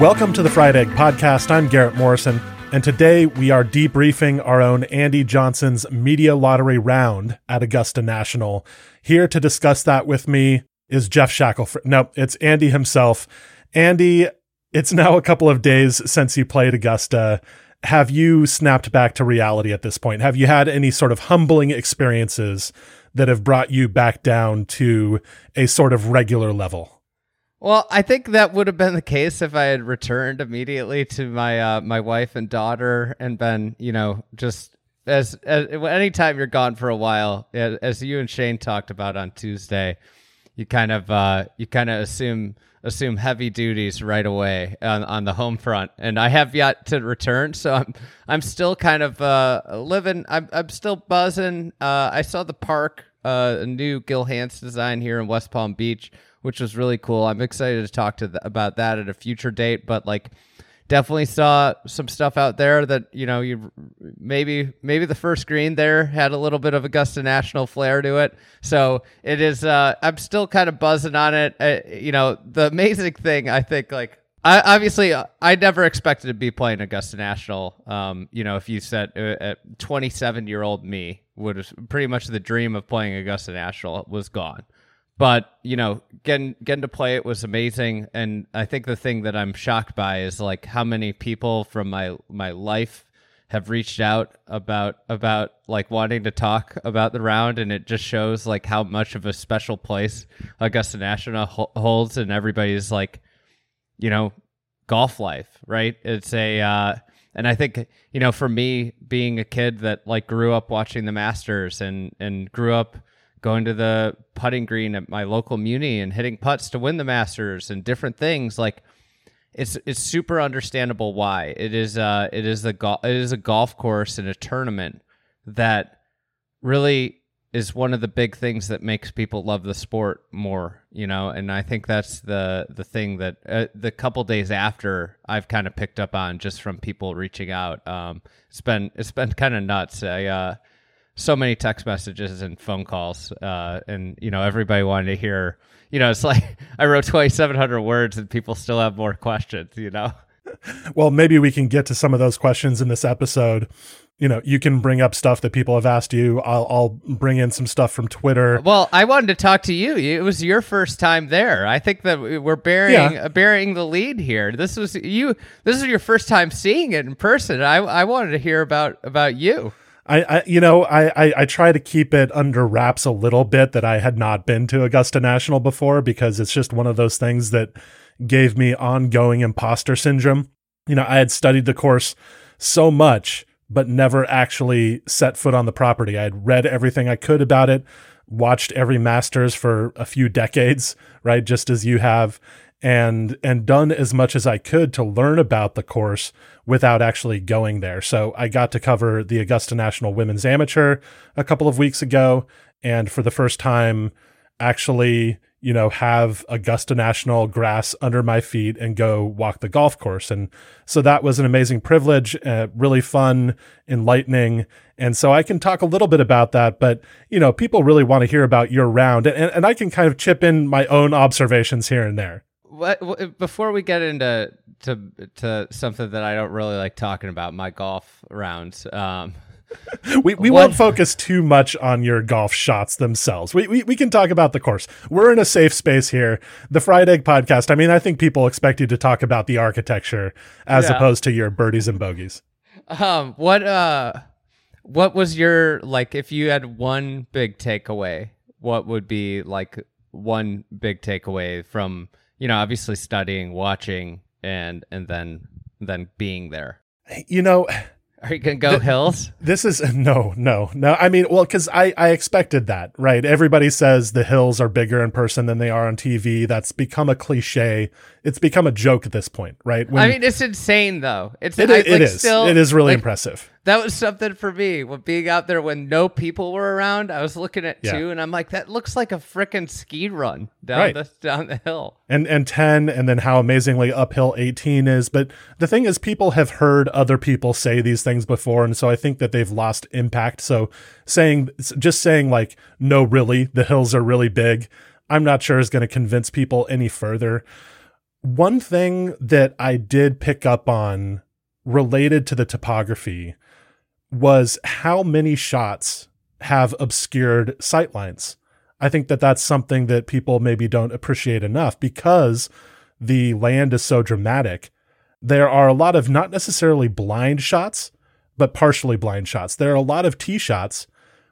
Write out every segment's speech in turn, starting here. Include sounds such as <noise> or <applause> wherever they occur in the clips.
Welcome to the Fried Egg Podcast. I'm Garrett Morrison, and today we are debriefing our own Andy Johnson's Media Lottery round at Augusta National. Here to discuss that with me is Geoff Shackelford. No, it's Andy himself. Andy, it's now a couple of days since you played Augusta. Have you snapped back to reality at this point? Have you had any sort of humbling experiences that have brought you back down to a sort of regular level? Well, I think that would have been the case if I had returned immediately to my uh, my wife and daughter and been, you know, just as, as anytime you're gone for a while, as you and Shane talked about on Tuesday, you kind of uh, you kind of assume assume heavy duties right away on, on the home front, and I have yet to return, so I'm I'm still kind of uh, living. I'm I'm still buzzing. Uh, I saw the park, uh, a new Gil Hanse design here in West Palm Beach which was really cool. I'm excited to talk to th- about that at a future date, but like definitely saw some stuff out there that you know you maybe maybe the first green there had a little bit of Augusta National flair to it. So it is. Uh, I'm still kind of buzzing on it. Uh, you know, the amazing thing I think like. I, obviously, I never expected to be playing Augusta National. Um, you know, if you said uh, 27 year old me would pretty much the dream of playing Augusta National was gone but you know getting getting to play it was amazing. And i think the thing that i'm shocked by is like how many people from my my life have reached out about about like wanting to talk about the round. And it just shows like how much of a special place augusta national ho- holds in everybody's like you know golf life right? It's a uh and i think you know for me being a kid that like grew up watching the masters and and grew up going to the putting green at my local muni and hitting putts to win the Masters and different things. Like it's it's super understandable why it is uh it is a go- it is a golf course and a tournament that really is one of the big things that makes people love the sport more, you know, and I think that's the the thing that uh, the couple days after I've kind of picked up on just from people reaching out. Um, it's been it's been kind of nuts. I uh, so many text messages and phone calls, uh, and you know everybody wanted to hear. You know, it's <laughs> like I wrote twenty seven hundred words, and people still have more questions. You know. <laughs> Well, maybe we can get to some of those questions in this episode. You know, you can bring up stuff that people have asked you. I'll, I'll bring in some stuff from Twitter. Well, I wanted to talk to you. It was your first time there. I think that we're bearing yeah. bearing the lead here. This was you. This is your first time seeing it in person. I I wanted to hear about about you. I, I you know, I, I, I try to keep it under wraps a little bit that I had not been to Augusta National before because it's just one of those things that gave me ongoing imposter syndrome. You know, I had studied the course so much, but never actually set foot on the property. I had read everything I could about it, watched every Masters for a few decades, right? Just as you have, and and done as much as I could to learn about the course without actually going there. So I got to cover the Augusta National Women's Amateur a couple of weeks ago and for the first time actually, you know, have Augusta National grass under my feet and go walk the golf course. And so that was an amazing privilege, uh, really fun, enlightening. And so I can talk a little bit about that, but you know, people really want to hear about your round and, and I can kind of chip in my own observations here and there what, before we get into to to something that I don't really like talking about, my golf rounds. Um, <laughs> we we what? won't focus too much on your golf shots themselves. We, we we can talk about the course. We're in a safe space here. The Fried Egg podcast. I mean, I think people expect you to talk about the architecture as yeah. opposed to your birdies and bogeys. Um, what uh, what was your like? If you had one big takeaway, what would be like one big takeaway from you know, obviously studying, watching, and and then then being there. You know, Are you gonna go hills? This is no, no, no. I mean, well, because I I expected that, right? Everybody says the hills are bigger in person than they are on TV. That's become a cliche. It's become a joke at this point, right? I mean, it's insane though. It's it, I, it like, is. Still, it is really like, impressive. That was something for me. When being out there when no people were around, I was looking at Yeah. two, and I'm like, that looks like a freaking ski run down Right. the down the hill. and and 10 and then how amazingly uphill 18 is but the thing is people have heard other people say these things before and so i think that they've lost impact so saying just saying like no really the hills are really big i'm not sure is going to convince people any further one thing that i did pick up on related to the topography was how many shots have obscured sightlines I think that that's something that people maybe don't appreciate enough because the land is so dramatic. There are a lot of not necessarily blind shots, but partially blind shots. There are a lot of tee shots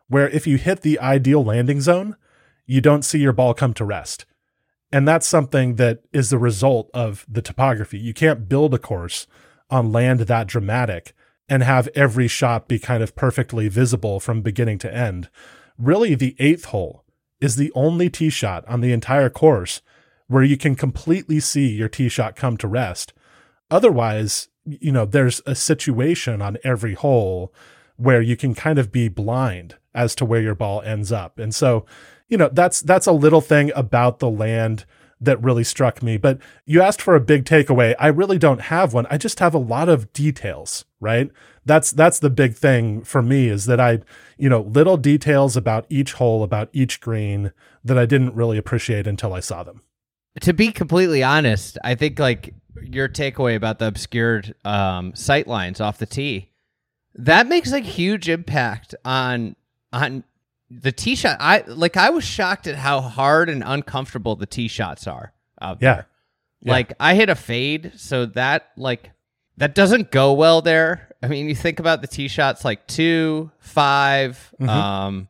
where if you hit the ideal landing zone, you don't see your ball come to rest. And that's something that is the result of the topography. You can't build a course on land that dramatic and have every shot be kind of perfectly visible from beginning to end. Really, the eighth hole is the only tee shot on the entire course where you can completely see your tee shot come to rest. Otherwise, you know, there's a situation on every hole where you can kind of be blind as to where your ball ends up. And so, you know, that's that's a little thing about the land that really struck me. But you asked for a big takeaway. I really don't have one. I just have a lot of details, right? That's that's the big thing for me is that I, you know, little details about each hole, about each green that I didn't really appreciate until I saw them. To be completely honest, I think like your takeaway about the obscured um, sight lines off the tee, that makes a huge impact on on the tee shot. I like I was shocked at how hard and uncomfortable the tee shots are out Yeah. there. Like I hit a fade, so that like that doesn't go well there. I mean, you think about the tee shots like two, 5 Mhm. um,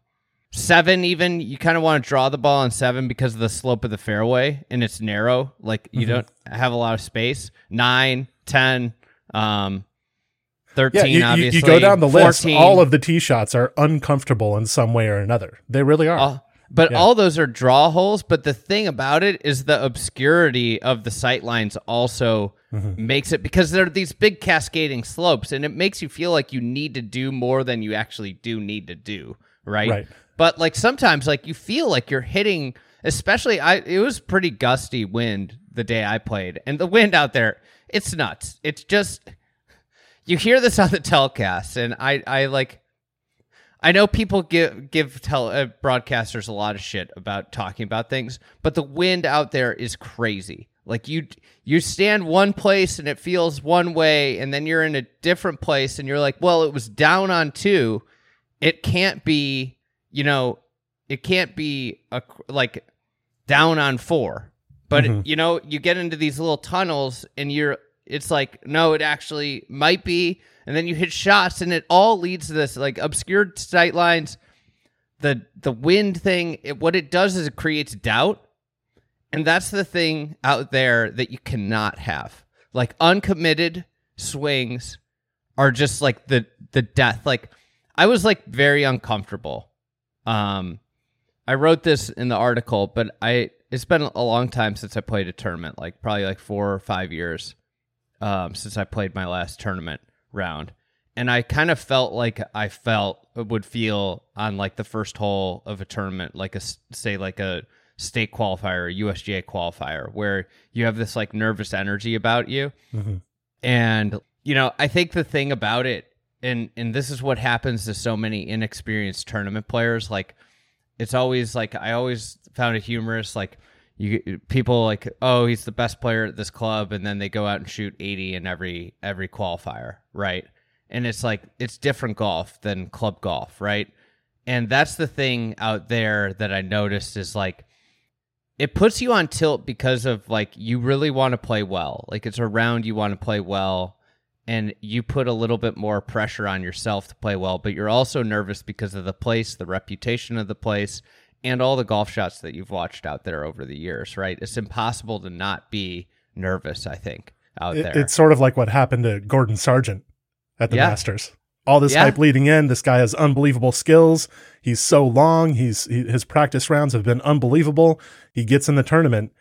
seven. Even you kind of want to draw the ball on seven because of the slope of the fairway and it's narrow. Like you Mhm. don't have a lot of space. Nine, ten, um, thirteen. you, you, obviously, you go down the list. 14. All of the tee shots are uncomfortable in some way or another. They really are. All- but Yeah. all those are draw holes. But the thing about it is the obscurity of the sight lines also Mhm. makes it because there are these big cascading slopes, and it makes you feel like you need to do more than you actually do need to do. Right. Right. But like sometimes, like you feel like you're hitting. Especially, I it was pretty gusty wind the day I played, and the wind out there, it's nuts. It's just you hear this on the telecast, and I I like I know people give give tel- uh, broadcasters a lot of shit about talking about things, but the wind out there is crazy. Like you you stand one place and it feels one way, and then you're in a different place and you're like, well, it was down on two. It can't be, you know, it can't be a like down on four. But Mhm. you know, you get into these little tunnels and you're it's like no, it actually might be and then you hit shots and it all leads to this like obscured sight lines. The the wind thing it, what it does is it creates doubt and that's the thing out there that you cannot have. Like uncommitted swings are just like the the death. Like i was like very uncomfortable. Um i wrote this in the article but i it's been a long time since i played a tournament like probably like four or five years um since i played my last tournament round and I kind of felt like I felt would feel on like the first hole of a tournament, like a say like a state qualifier, a USGA qualifier, where you have this like nervous energy about you. Mhm. And you know, I think the thing about it, and and this is what happens to so many inexperienced tournament players, like it's always like I always found it humorous, like you people like oh he's the best player at this club and then they go out and shoot 80 in every every qualifier right? And it's like it's different golf than club golf right? And that's the thing out there that i noticed is like it puts you on tilt because of like you really want to play well. Like it's a round you want to play well and you put a little bit more pressure on yourself to play well but you're also nervous because of the place the reputation of the place and all the golf shots that you've watched out there over the years right it's impossible to not be nervous i think out It- there it's sort of like what happened to Gordon Sargent at the Yeah. Masters. all this Yeah. hype leading in. This guy has unbelievable skills. He's so long. He's he, his practice rounds have been unbelievable. He gets in the tournament,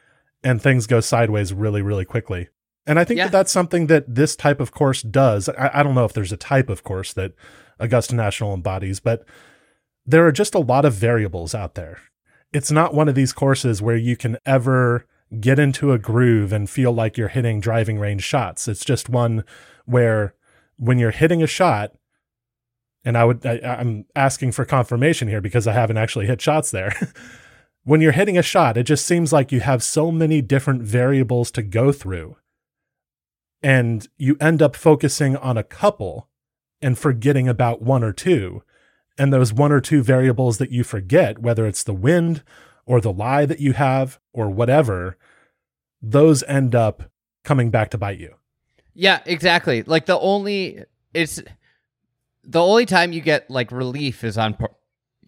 and things go sideways really, really quickly. And I think Yeah. that that's something that this type of course does. I, I don't know if there's a type of course that Augusta National embodies, but there are just a lot of variables out there. It's not one of these courses where you can ever get into a groove and feel like you're hitting driving range shots. It's just one where when you're hitting a shot, and I would I, I'm asking for confirmation here because I haven't actually hit shots there. <laughs> when you're hitting a shot, it just seems like you have so many different variables to go through. And you end up focusing on a couple and forgetting about one or two. And those one or two variables that you forget, whether it's the wind or the lie that you have or whatever, those end up coming back to bite you. Yeah, exactly. Like the only it's the only time you get like relief is on par,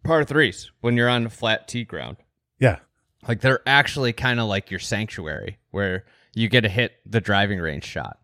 par threes when you're on flat tee ground. Yeah. Like they're actually kind of like your sanctuary where you get to hit the driving range shot,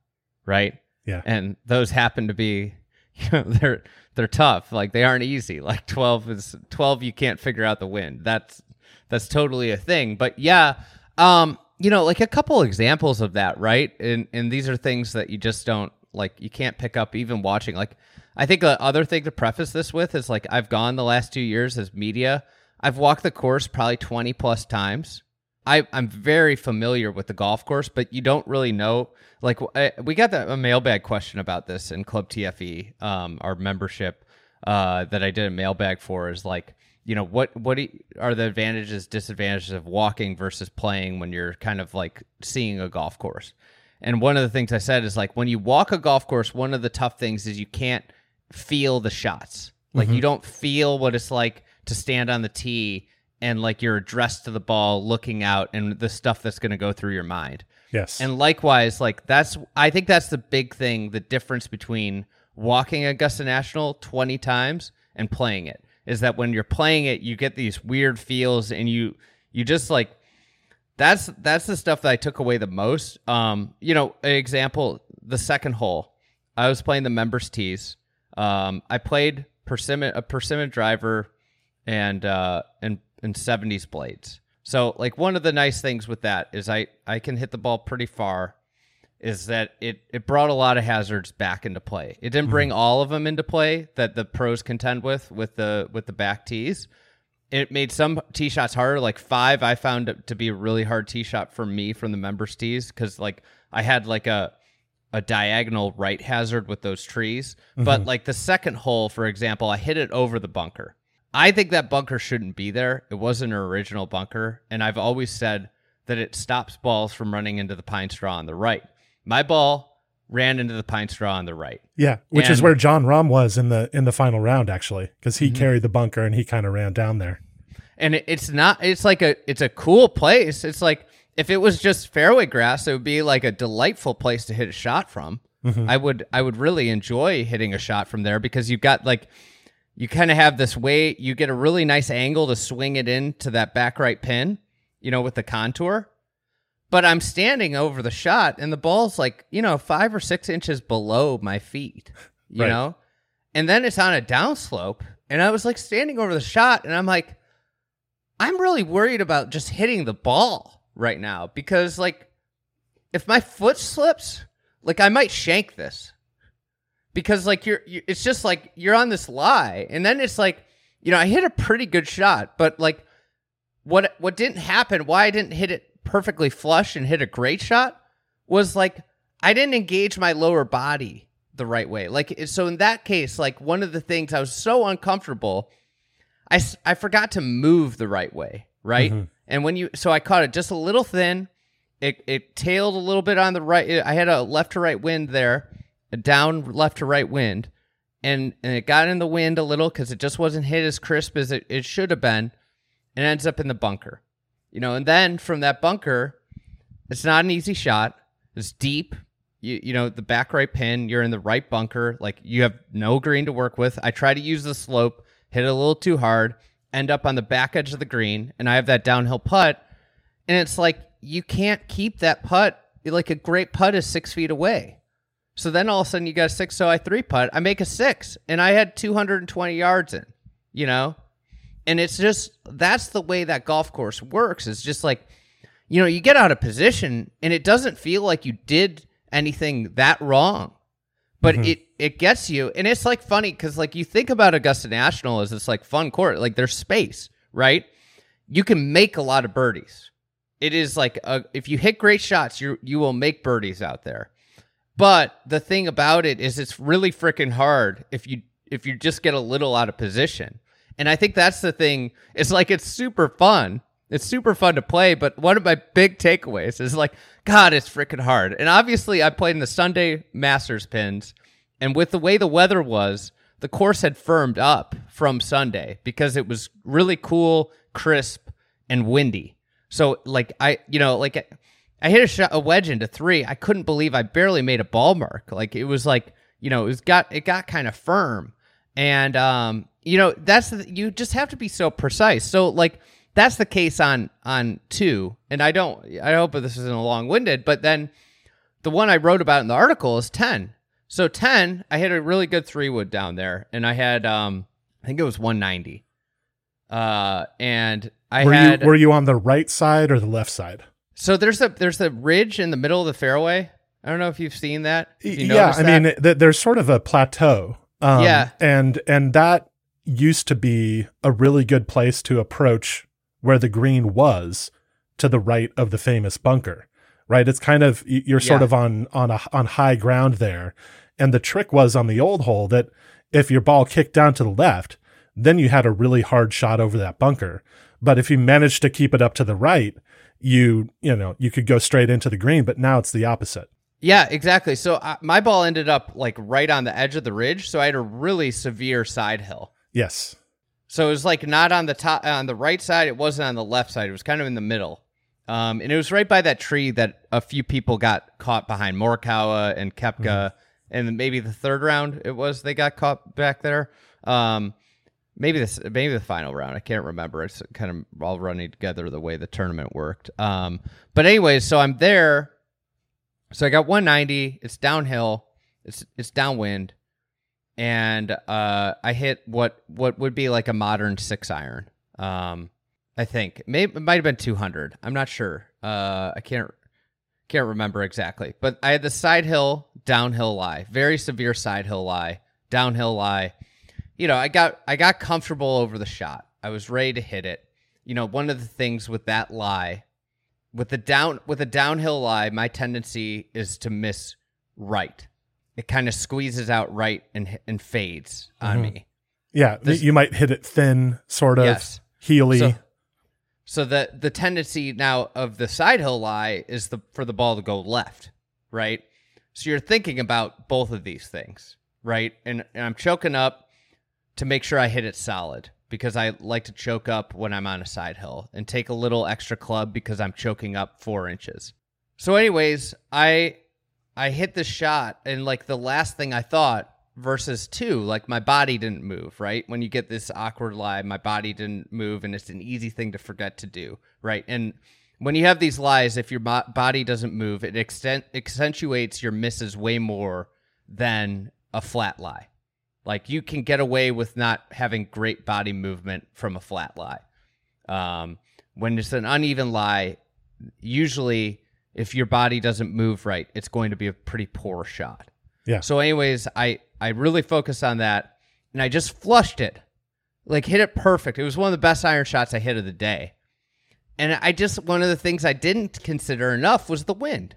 right? Yeah. And those happen to be, <laughs> you know, they're they're tough. Like they aren't easy. Like twelve is twelve. You can't figure out the wind. That's that's totally a thing. But yeah, um, you know, like a couple examples of that, right? And and these are things that you just don't like. You can't pick up even watching. Like I think the other thing to preface this with is like I've gone the last two years as media. I've walked the course probably twenty plus times. I, I'm very familiar with the golf course, but you don't really know. Like, I, we got the, a mailbag question about this in Club TFE, um, our membership uh, that I did a mailbag for. Is like, you know, what what are the advantages, disadvantages of walking versus playing when you're kind of like seeing a golf course? And one of the things I said is like when you walk a golf course, one of the tough things is you can't feel the shots. Like you don't feel what it's like to stand on the tee and like you're addressed to the ball, looking out, and the stuff that's going to go through your mind. Yes. And likewise, like that's I think that's the big thing, the difference between walking Augusta National 20 times and playing it is that when you're playing it, you get these weird feels and you you just like that's that's the stuff that I took away the most. Um, you know, example, the second hole. I was playing the members tees. Um, I played persimmon a persimmon driver and uh and and 70s blades. So like one of the nice things with that is I I can hit the ball pretty far is that it it brought a lot of hazards back into play. It didn't mm-hmm. bring all of them into play that the pros contend with with the with the back tees. It made some tee shots harder. Like five, I found it to be a really hard tee shot for me from the members tees because like I had like a a diagonal right hazard with those trees. But mm-hmm. like the second hole, for example, I hit it over the bunker. I think that bunker shouldn't be there. It wasn't an original bunker, and I've always said that it stops balls from running into the pine straw on the right. My ball ran into the pine straw on the right. yeah, which is and- Mm-hmm. where Jon Rahm was in the in the final round actually, because he carried the bunker and he kind of ran down there. and it, it's not it's like a it's a cool place it's like if it was just fairway grass it would be like a delightful place to hit a shot from i would i would really enjoy hitting a shot from there because you've got like you kind of have this way you get a really nice angle to swing it into that back right pin you know with the contour but i'm standing over the shot and the ball's like you know five or six inches below my feet you Right. know and then it's on a downslope and i was like standing over the shot and i'm like I'm really worried about just hitting the ball right now because like if my foot slips, like I might shank this. Because like you're, you it's just like you're on this lie and then it's like you know, I hit a pretty good shot, but like what what didn't happen, why I didn't hit it perfectly flush and hit a great shot was like I didn't engage my lower body the right way. Like so in that case, like one of the things I was so uncomfortable I I forgot to move the right way, right? Mm-hmm. And when you so I caught it just a little thin. It it tailed a little bit on the right. I had a left to right wind there, down left to right wind, and and it got in the wind a little because it just wasn't hit as crisp as it, it should have been, and ends up in the bunker, you know. And then from that bunker, it's not an easy shot. It's deep. You you know the back right pin. You're in the right bunker. Like you have no green to work with. I try to use the slope, hit it a little too hard, end up on the back edge of the green, and I have that downhill putt, and it's like you can't keep that putt. Like a great putt is six feet away. So then all of a sudden you got a six. So I three putt. I make a six, and I had 220 yards in. You know, and it's just that's the way that golf course works. It's just like, you know, you get out of position, and it doesn't feel like you did anything that wrong, but Mhm. it it gets you, and it's like funny because like you think about Augusta National as this like fun court, like there's space, right? You can make a lot of birdies. It is like a, if you hit great shots, you you will make birdies out there. But the thing about it is it's really freaking hard if you if you just get a little out of position. And I think that's the thing. It's like it's super fun. It's super fun to play, but one of my big takeaways is like, God, it's freaking hard. And obviously, I played in the Sunday Masters pins, and with the way the weather was, the course had firmed up from Sunday because it was really cool, crisp, and windy. So, like, I, you know, like I hit a shot, a wedge into three. I couldn't believe I barely made a ball mark. Like it was like, you know, it was got it got kind of firm, and um, you know, that's the, you just have to be so precise. So like that's the case on on two, and I don't. I hope this isn't a long winded, but then the one I wrote about in the article is ten. So ten, I hit a really good three wood down there, and I had um, I think it was one ninety, uh, and I were had you were you on the right side or the left side? So there's a there's a ridge in the middle of the fairway. I don't know if you've seen that. If you yeah, I that. mean, th- there's sort of a plateau. Um, Yeah. and and that used to be a really good place to approach where the green was to the right of the famous bunker. Right, it's kind of you're sort Yeah. of on on a on high ground there, and the trick was on the old hole that if your ball kicked down to the left, then you had a really hard shot over that bunker. But if you managed to keep it up to the right, you you know you could go straight into the green. But now it's the opposite. Yeah, exactly. So my ball ended up like right on the edge of the ridge, so I had a really severe side hill. Yes. So it was like not on the top on the right side, it wasn't on the left side. It was kind of in the middle. Um, and it was right by that tree that a few people got caught behind Morikawa and Koepka, and maybe the third round it was they got caught back there. Um, maybe this maybe the final round. I can't remember. It's kind of all running together the way the tournament worked. Um, but anyways, so I'm there. So I got 190. It's downhill. It's it's downwind, and uh, I hit what what would be like a modern six iron. Um, I think maybe it might have been 200. I'm not sure. Uh, I can't can't remember exactly. But I had the side hill downhill lie, very severe side hill lie, downhill lie. You know, I got I got comfortable over the shot. I was ready to hit it. You know, one of the things with that lie, with the down with a downhill lie, my tendency is to miss right. It kind of squeezes out right and and fades on Mhm. me. Yeah, This- you might hit it thin, sort of Yes. heely. So, so the the tendency now of the side hill lie is the for the ball to go left, right? So you're thinking about both of these things, right? And, and I'm choking up to make sure I hit it solid because I like to choke up when I'm on a side hill and take a little extra club because I'm choking up four inches. So, anyways, I I hit the shot and like the last thing I thought versus two, like my body didn't move, right? When you get this awkward lie, my body didn't move and it's an easy thing to forget to do, right? And when you have these lies, if your bo- body doesn't move, it extent- accentuates your misses way more than a flat lie. Like you can get away with not having great body movement from a flat lie. Um, when it's an uneven lie, usually if your body doesn't move right, it's going to be a pretty poor shot. Yeah. So, anyways, I I really focused on that, and I just flushed it, like hit it perfect. It was one of the best iron shots I hit of the day, and I just one of the things I didn't consider enough was the wind.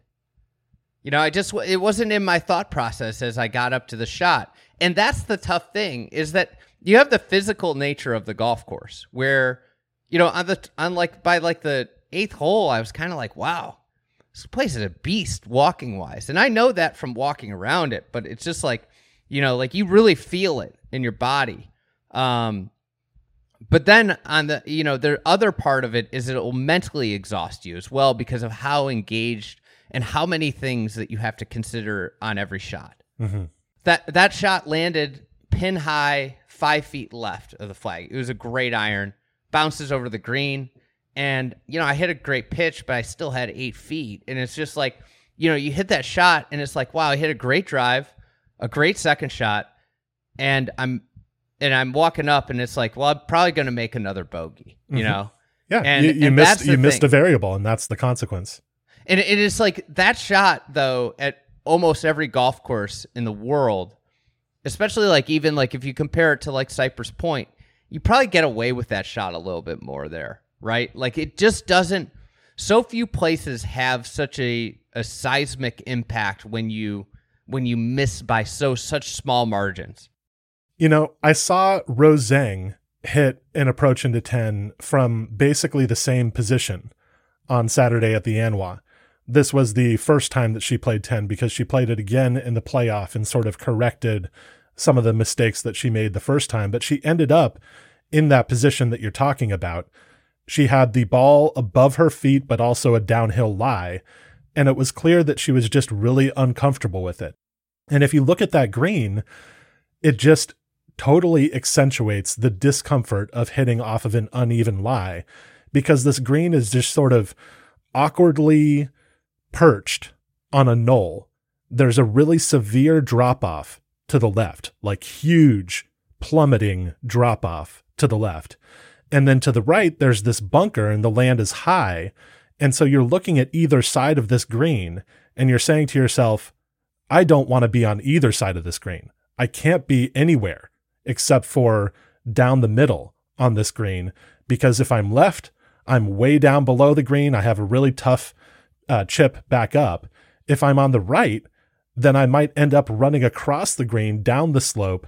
You know, I just it wasn't in my thought process as I got up to the shot, and that's the tough thing is that you have the physical nature of the golf course where, you know, on the on like by like the eighth hole, I was kind of like, wow, this place is a beast walking wise. And I know that from walking around it, but it's just like, you know, like you really feel it in your body. Um, but then on the, you know, the other part of it is it will mentally exhaust you as well because of how engaged and how many things that you have to consider on every shot. Mhm. That that shot landed pin high, five feet left of the flag. It was a great iron, bounces over the green, and you know I hit a great pitch, but I still had eight feet, and it's just like you know, you hit that shot and it's like, wow, I hit a great drive, a great second shot, and I'm and I'm walking up and it's like, well, I'm probably going to make another bogey, you Mhm. know. Yeah, And- you, you and missed you missed a variable, and that's the consequence. And it is like that shot though at almost every golf course in the world, especially like even like if you compare it to like Cypress Point, you probably get away with that shot a little bit more there, right? Like it just doesn't so few places have such a a seismic impact when you when you miss by so such small margins. You know, I saw Rose Zhang hit an approach into 10 from basically the same position on Saturday at the ANWA. This was the first time that she played 10 because she played it again in the playoff and sort of corrected some of the mistakes that she made the first time. But she ended up in that position that you're talking about. She had the ball above her feet, but also a downhill lie. And it was clear that she was just really uncomfortable with it. And if you look at that green, it just totally accentuates the discomfort of hitting off of an uneven lie because this green is just sort of awkwardly perched on a knoll. There's a really severe drop off to the left, like huge plummeting drop off to the left. And then to the right, there's this bunker and the land is high. And so you're looking at either side of this green and you're saying to yourself, I don't want to be on either side of this green. I can't be anywhere except for down the middle on this green because if I'm left, I'm way down below the green. I have a really tough uh, chip back up. If I'm on the right, then I might end up running across the green down the slope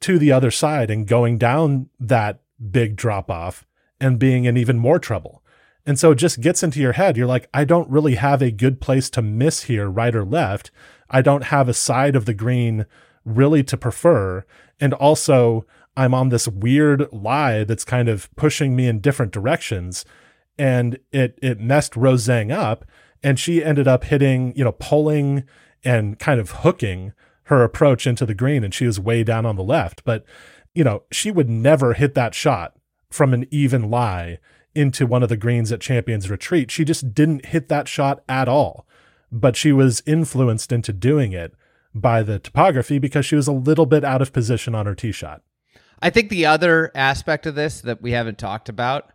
to the other side and going down that big drop off and being in even more trouble. And so it just gets into your head. You're like, I don't really have a good place to miss here, right or left. I don't have a side of the green really to prefer. And also, I'm on this weird lie that's kind of pushing me in different directions. And it it messed Rose Zhang up. And she ended up hitting, you know, pulling and kind of hooking her approach into the green. And she was way down on the left. But, you know, she would never hit that shot from an even lie into one of the greens at Champions Retreat. She just didn't hit that shot at all. But she was influenced into doing it by the topography because she was a little bit out of position on her tee shot. I think the other aspect of this that we haven't talked about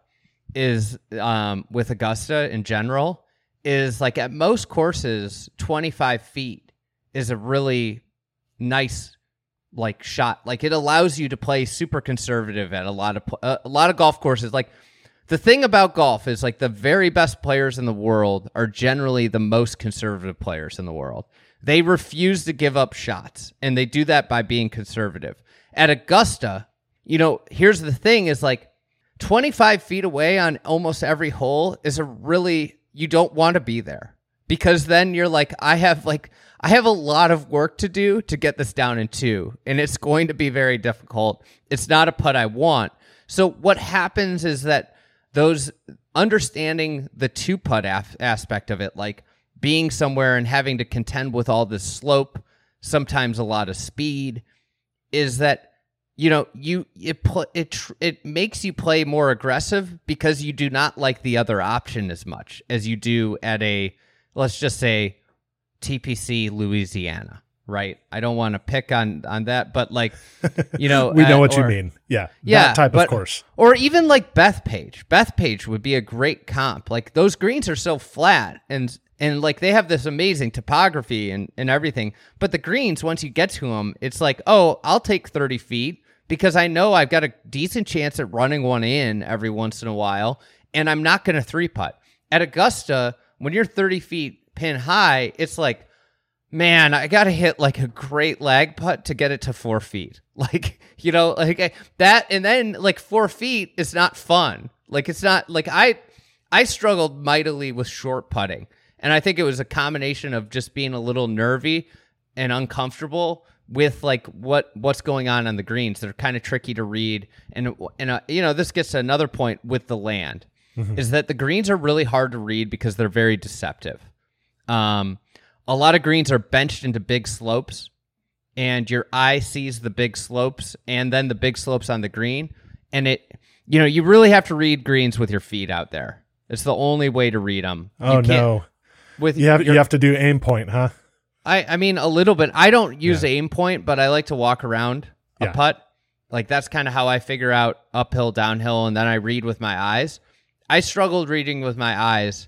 is um, with Augusta in general is like at most courses, 25 feet is a really nice like shot. Like it allows you to play super conservative at a lot of uh, a lot of golf courses. Like the thing about golf is like the very best players in the world are generally the most conservative players in the world. They refuse to give up shots and they do that by being conservative. At Augusta, you know, here's the thing is like 25 feet away on almost every hole is a really, you don't want to be there because then you're like, I have like, I have a lot of work to do to get this down in two, and it's going to be very difficult. It's not a putt I want. So what happens is that those understanding the two putt af- aspect of it, like being somewhere and having to contend with all this slope, sometimes a lot of speed, is that you know you it pl- it tr- it makes you play more aggressive because you do not like the other option as much as you do at a let's just say TPC Louisiana, right? I don't want to pick on on that, but like you know <laughs> we know uh, what you mean. Yeah. Yeah, That type but- of course. or even like Bethpage. Beth Page would be a great comp. Like those greens are so flat and and like they have this amazing topography and and everything. But the greens, once you get to them, it's like, oh, I'll take thirty feet because I know I've got a decent chance at running one in every once in a while, and I'm not going to three putt. At Augusta, when you're thirty feet pin high, it's like man, I got to hit like a great lag putt to get it to four feet. <laughs> Like, you know, like I, that, and then like four feet is not fun. Like, it's not like I, I struggled mightily with short putting. And I think it was a combination of just being a little nervy and uncomfortable with like what what's going on on the greens. They're kind of tricky to read, and and uh, you know this gets to another point with the land is that the greens are really hard to read because they're very deceptive. Um, a lot of greens are benched into big slopes, and your eye sees the big slopes and then the big slopes on the green, and it, you know, you really have to read greens with your feet out there. It's the only way to read them. Oh no. with You have your- you have to do AimPoint, huh? I, I mean, a little bit. I don't use AimPoint, but I like to walk around a Yeah. putt. Like that's kind of how I figure out uphill, downhill, and then I read with my eyes. I struggled reading with my eyes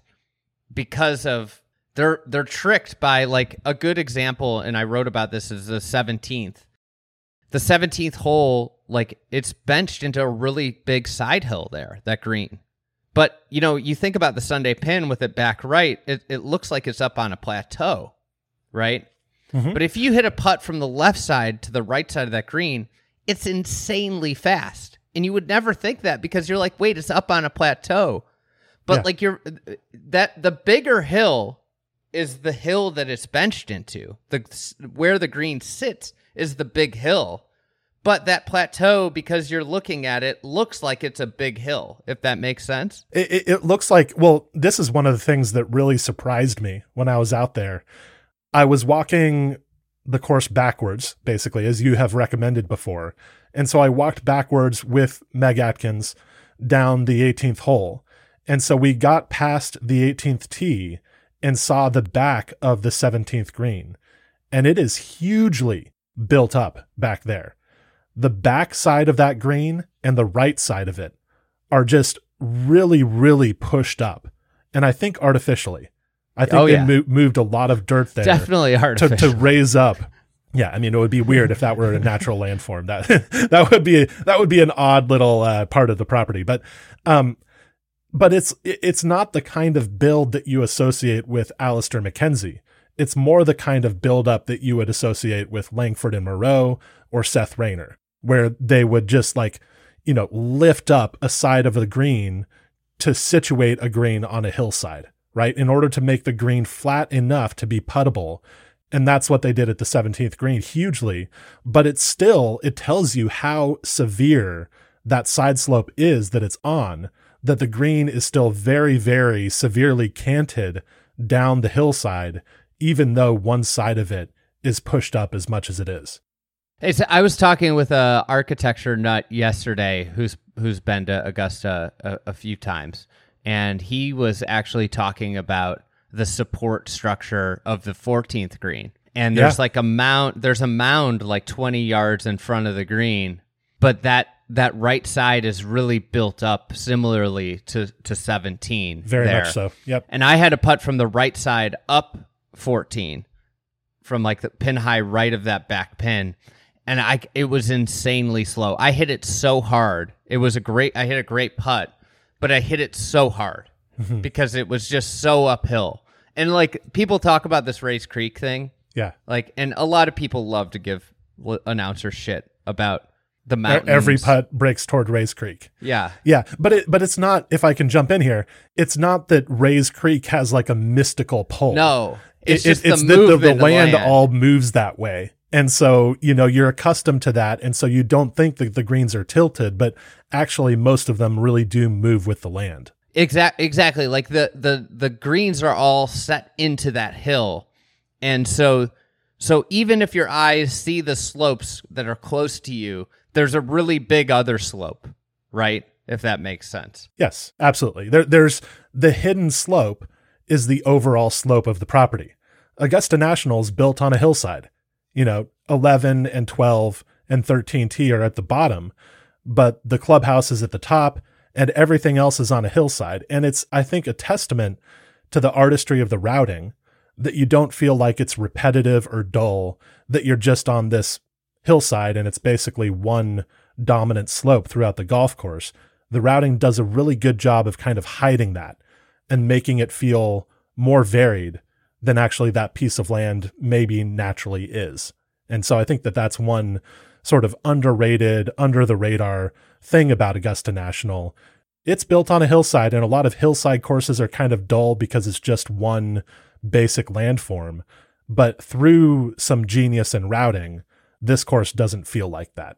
because of they're they're tricked by like a good example, and I wrote about this is the seventeenth. The seventeenth hole, like it's benched into a really big side hill there, that green. But you know, you think about the Sunday pin with it back right, it, it looks like it's up on a plateau, right? Mhm. But if you hit a putt from the left side to the right side of that green, it's insanely fast. And you would never think that because you're like, wait, it's up on a plateau. But Yeah. like you're that the bigger hill is the hill that it's benched into. The where the green sits is the big hill. But that plateau, because you're looking at it, looks like it's a big hill, if that makes sense. It, it, it looks like, well, this is one of the things that really surprised me when I was out there. I was walking the course backwards, basically, as you have recommended before. And so I walked backwards with Meg Atkins down the 18th hole. And so we got past the 18th tee and saw the back of the 17th green. And it is hugely built up back there. The back side of that green and the right side of it are just really, really pushed up. And I think artificially. I think Oh, they yeah. mo- moved a lot of dirt there Definitely to, to raise up. Yeah, I mean it would be weird if that were a natural landform. That <laughs> that would be that would be an odd little uh, part of the property. But um, but it's it's not the kind of build that you associate with Alister MacKenzie. It's more the kind of build up that you would associate with Langford and Moreau or Seth Rayner, where they would just like you know lift up a side of the green to situate a green on a hillside, right? In order to make the green flat enough to be puttable. And that's what they did at the 17th green hugely. But it still, it tells you how severe that side slope is that it's on, that the green is still very, very severely canted down the hillside, even though one side of it is pushed up as much as it is. Hey, I was talking with a architecture nut yesterday who's who's been to Augusta a, a few times, and he was actually talking about the support structure of the 14th green. And there's Yeah. like a mound. There's a mound like 20 yards in front of the green, but that that right side is really built up similarly to to 17. Very there. much so. Yep. And I had a putt from the right side up 14 from like the pin high right of that back pin. And I it was insanely slow. I hit it so hard. It was a great I hit a great putt, but I hit it so hard mm-hmm. because it was just so uphill. And like people talk about this Rae's Creek thing, Yeah. like and a lot of people love to give l- announcers shit about the mountains. Every putt breaks toward Rae's Creek. Yeah. Yeah, but it but it's not. If I can jump in here, it's not that Rae's Creek has like a mystical pull. No. It's It- just it's the that the, movement the the land, land. all moves that way, and so you know you're accustomed to that, and so you don't think that the greens are tilted, but actually most of them really do move with the land. Exactly. exactly. Like the the the greens are all set into that hill. And so so even if your eyes see the slopes that are close to you, there's a really big other slope, right? If that makes sense. Yes, absolutely. There, there's the hidden slope is the overall slope of the property. Augusta National is built on a hillside. You know, 11 and 12 and 13T are at the bottom, but the clubhouse is at the top and everything else is on a hillside. And it's, I think, a testament to the artistry of the routing that you don't feel like it's repetitive or dull, that you're just on this hillside and it's basically one dominant slope throughout the golf course. The routing does a really good job of kind of hiding that and making it feel more varied than actually that piece of land maybe naturally is. And so I think that that's one sort of underrated, under the radar thing about Augusta National. It's built on a hillside, and a lot of hillside courses are kind of dull because it's just one basic landform. But through some genius and routing, this course doesn't feel like that.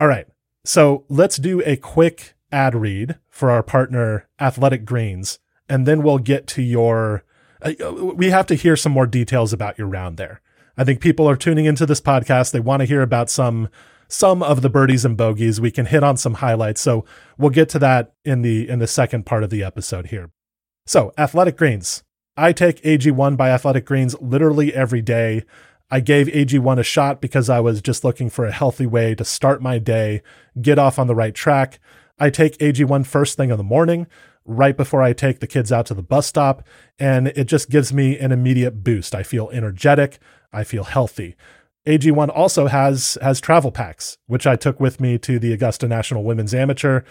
All right. So let's do a quick ad read for our partner, Athletic Greens, and then we'll get to your. Uh, we have to hear some more details about your round there. I think people are tuning into this podcast. They want to hear about some some of the birdies and bogeys. We can hit on some highlights. So we'll get to that in the in the second part of the episode here. So, Athletic Greens, I take AG1 by Athletic Greens literally every day. I gave AG1 a shot because I was just looking for a healthy way to start my day, get off on the right track. I take AG1 first thing in the morning, right before I take the kids out to the bus stop, and it just gives me an immediate boost. I feel energetic, I feel healthy. AG1 also has has travel packs, which I took with me to the Augusta National Women's Amateur.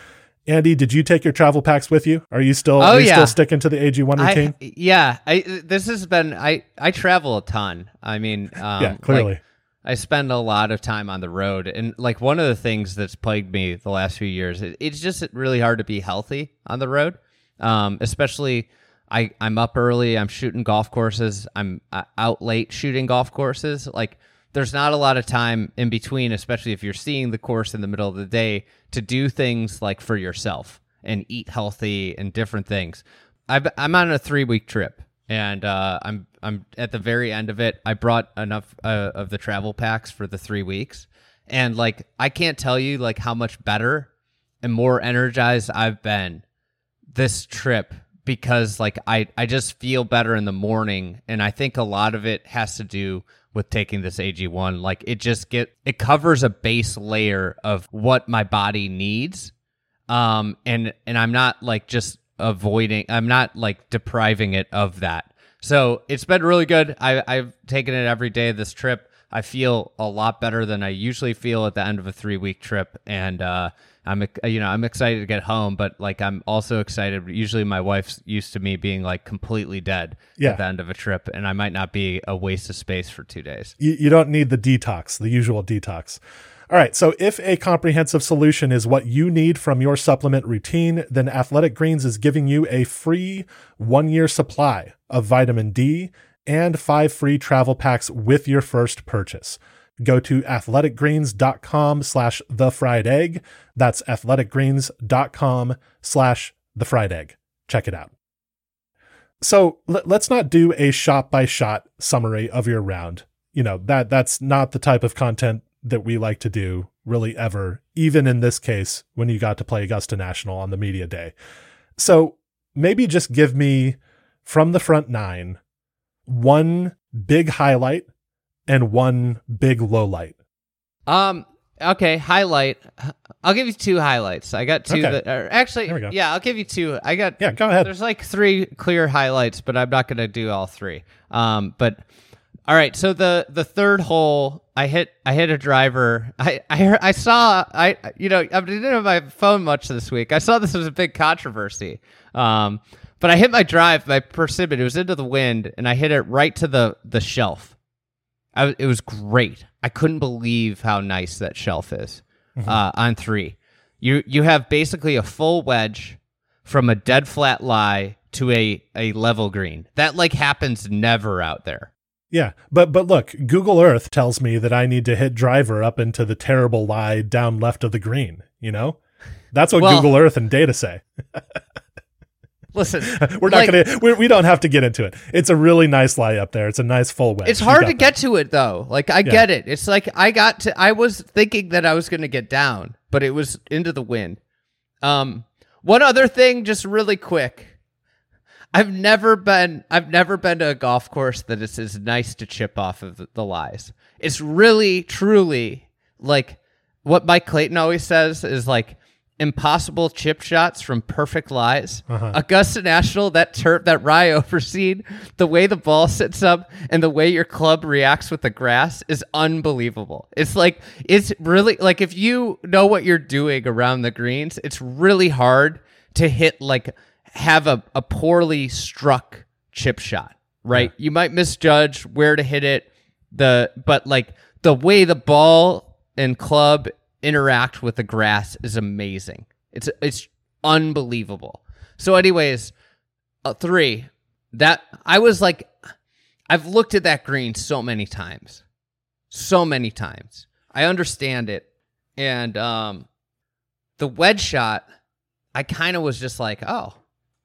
Andy, did you take your travel packs with you? Are you still, Oh, are you yeah. still sticking to the AG1 routine? I, yeah, I this has been I I travel a ton. I mean, um, yeah, clearly. like, I spend a lot of time on the road, and like one of the things that's plagued me the last few years, it, it's just really hard to be healthy on the road. Um, especially, I I'm up early, I'm shooting golf courses, I'm uh, out late shooting golf courses. Like, there's not a lot of time in between, especially if you're seeing the course in the middle of the day, to do things like for yourself and eat healthy and different things. I've, I'm on a three week trip, and uh, I'm I'm at the very end of it. I brought enough uh, of the travel packs for the three weeks, and like I can't tell you like how much better and more energized I've been this trip because like I I just feel better in the morning, and I think a lot of it has to do with taking this AG1. Like it just get it covers a base layer of what my body needs um and and i'm not like just avoiding i'm not like depriving it of that so it's been really good. I i've taken it every day of this trip. I feel a lot better than i usually feel at the end of a three week trip. And uh i'm you know i'm excited to get home but like i'm also excited. Usually my wife's used to me being like completely dead Yeah. at the end of a trip and i might not be a waste of space for two days. You, you don't need the detox, the usual detox. All right, so if a comprehensive solution is what you need from your supplement routine, then Athletic Greens is giving you a free one year supply of vitamin D and five free travel packs with your first purchase. Go to athleticgreens.com slash the fried egg. That's athleticgreens.com slash the fried egg. Check it out. So let, let's not do a shot by shot summary of your round. You know, that that's not the type of content that we like to do really ever, even in this case when you got to play Augusta National on the media day. So maybe just give me from the front nine one big highlight and one big low light. Um. Okay. Highlight. I'll give you two highlights. I got two Okay. that are actually. There we go. Yeah, I'll give you two. I got. Yeah, go ahead. There's like three clear highlights, but I'm not gonna do all three. Um. But all right. So the the third hole, I hit I hit a driver. I I I saw I you know I didn't have my phone much this week. I saw this was a big controversy. Um. But I hit my drive by persimmon. It was into the wind, and I hit it right to the the shelf. I, it was great. I couldn't believe how nice that shelf is uh, on three. You you have basically a full wedge from a dead flat lie to a a level green. That like happens never out there. Yeah, but but look, Google Earth tells me that I need to hit driver up into the terrible lie down left of the green. You know, that's what Well- Google Earth and data say. <laughs> Listen, <laughs> We're not like, gonna. We're, we don't have to get into it. It's a really nice lie up there. It's a nice full wedge. It's hard to that. get to it though. Like I get it. It's like I got to I was thinking that I was going to get down, but it was into the wind. Um one other thing just really quick. I've never been I've never been to a golf course that is as nice to chip off of the, lies. It's really truly like what Mike Clayton always says is like impossible chip shots from perfect lies. Uh-huh. Augusta National, that turf, that rye <laughs> overseed, the way the ball sits up and the way your club reacts with the grass is unbelievable. It's like it's really like if you know what you're doing around the greens, it's really hard to hit like have a, a poorly struck chip shot. Right? You might misjudge where to hit it. The but like the way the ball and club interact with the grass is amazing. It's it's unbelievable. So, anyways, uh, three that I was like, I've looked at that green so many times, so many times. I understand it, and um, the wedge shot, I kind of was just like, oh,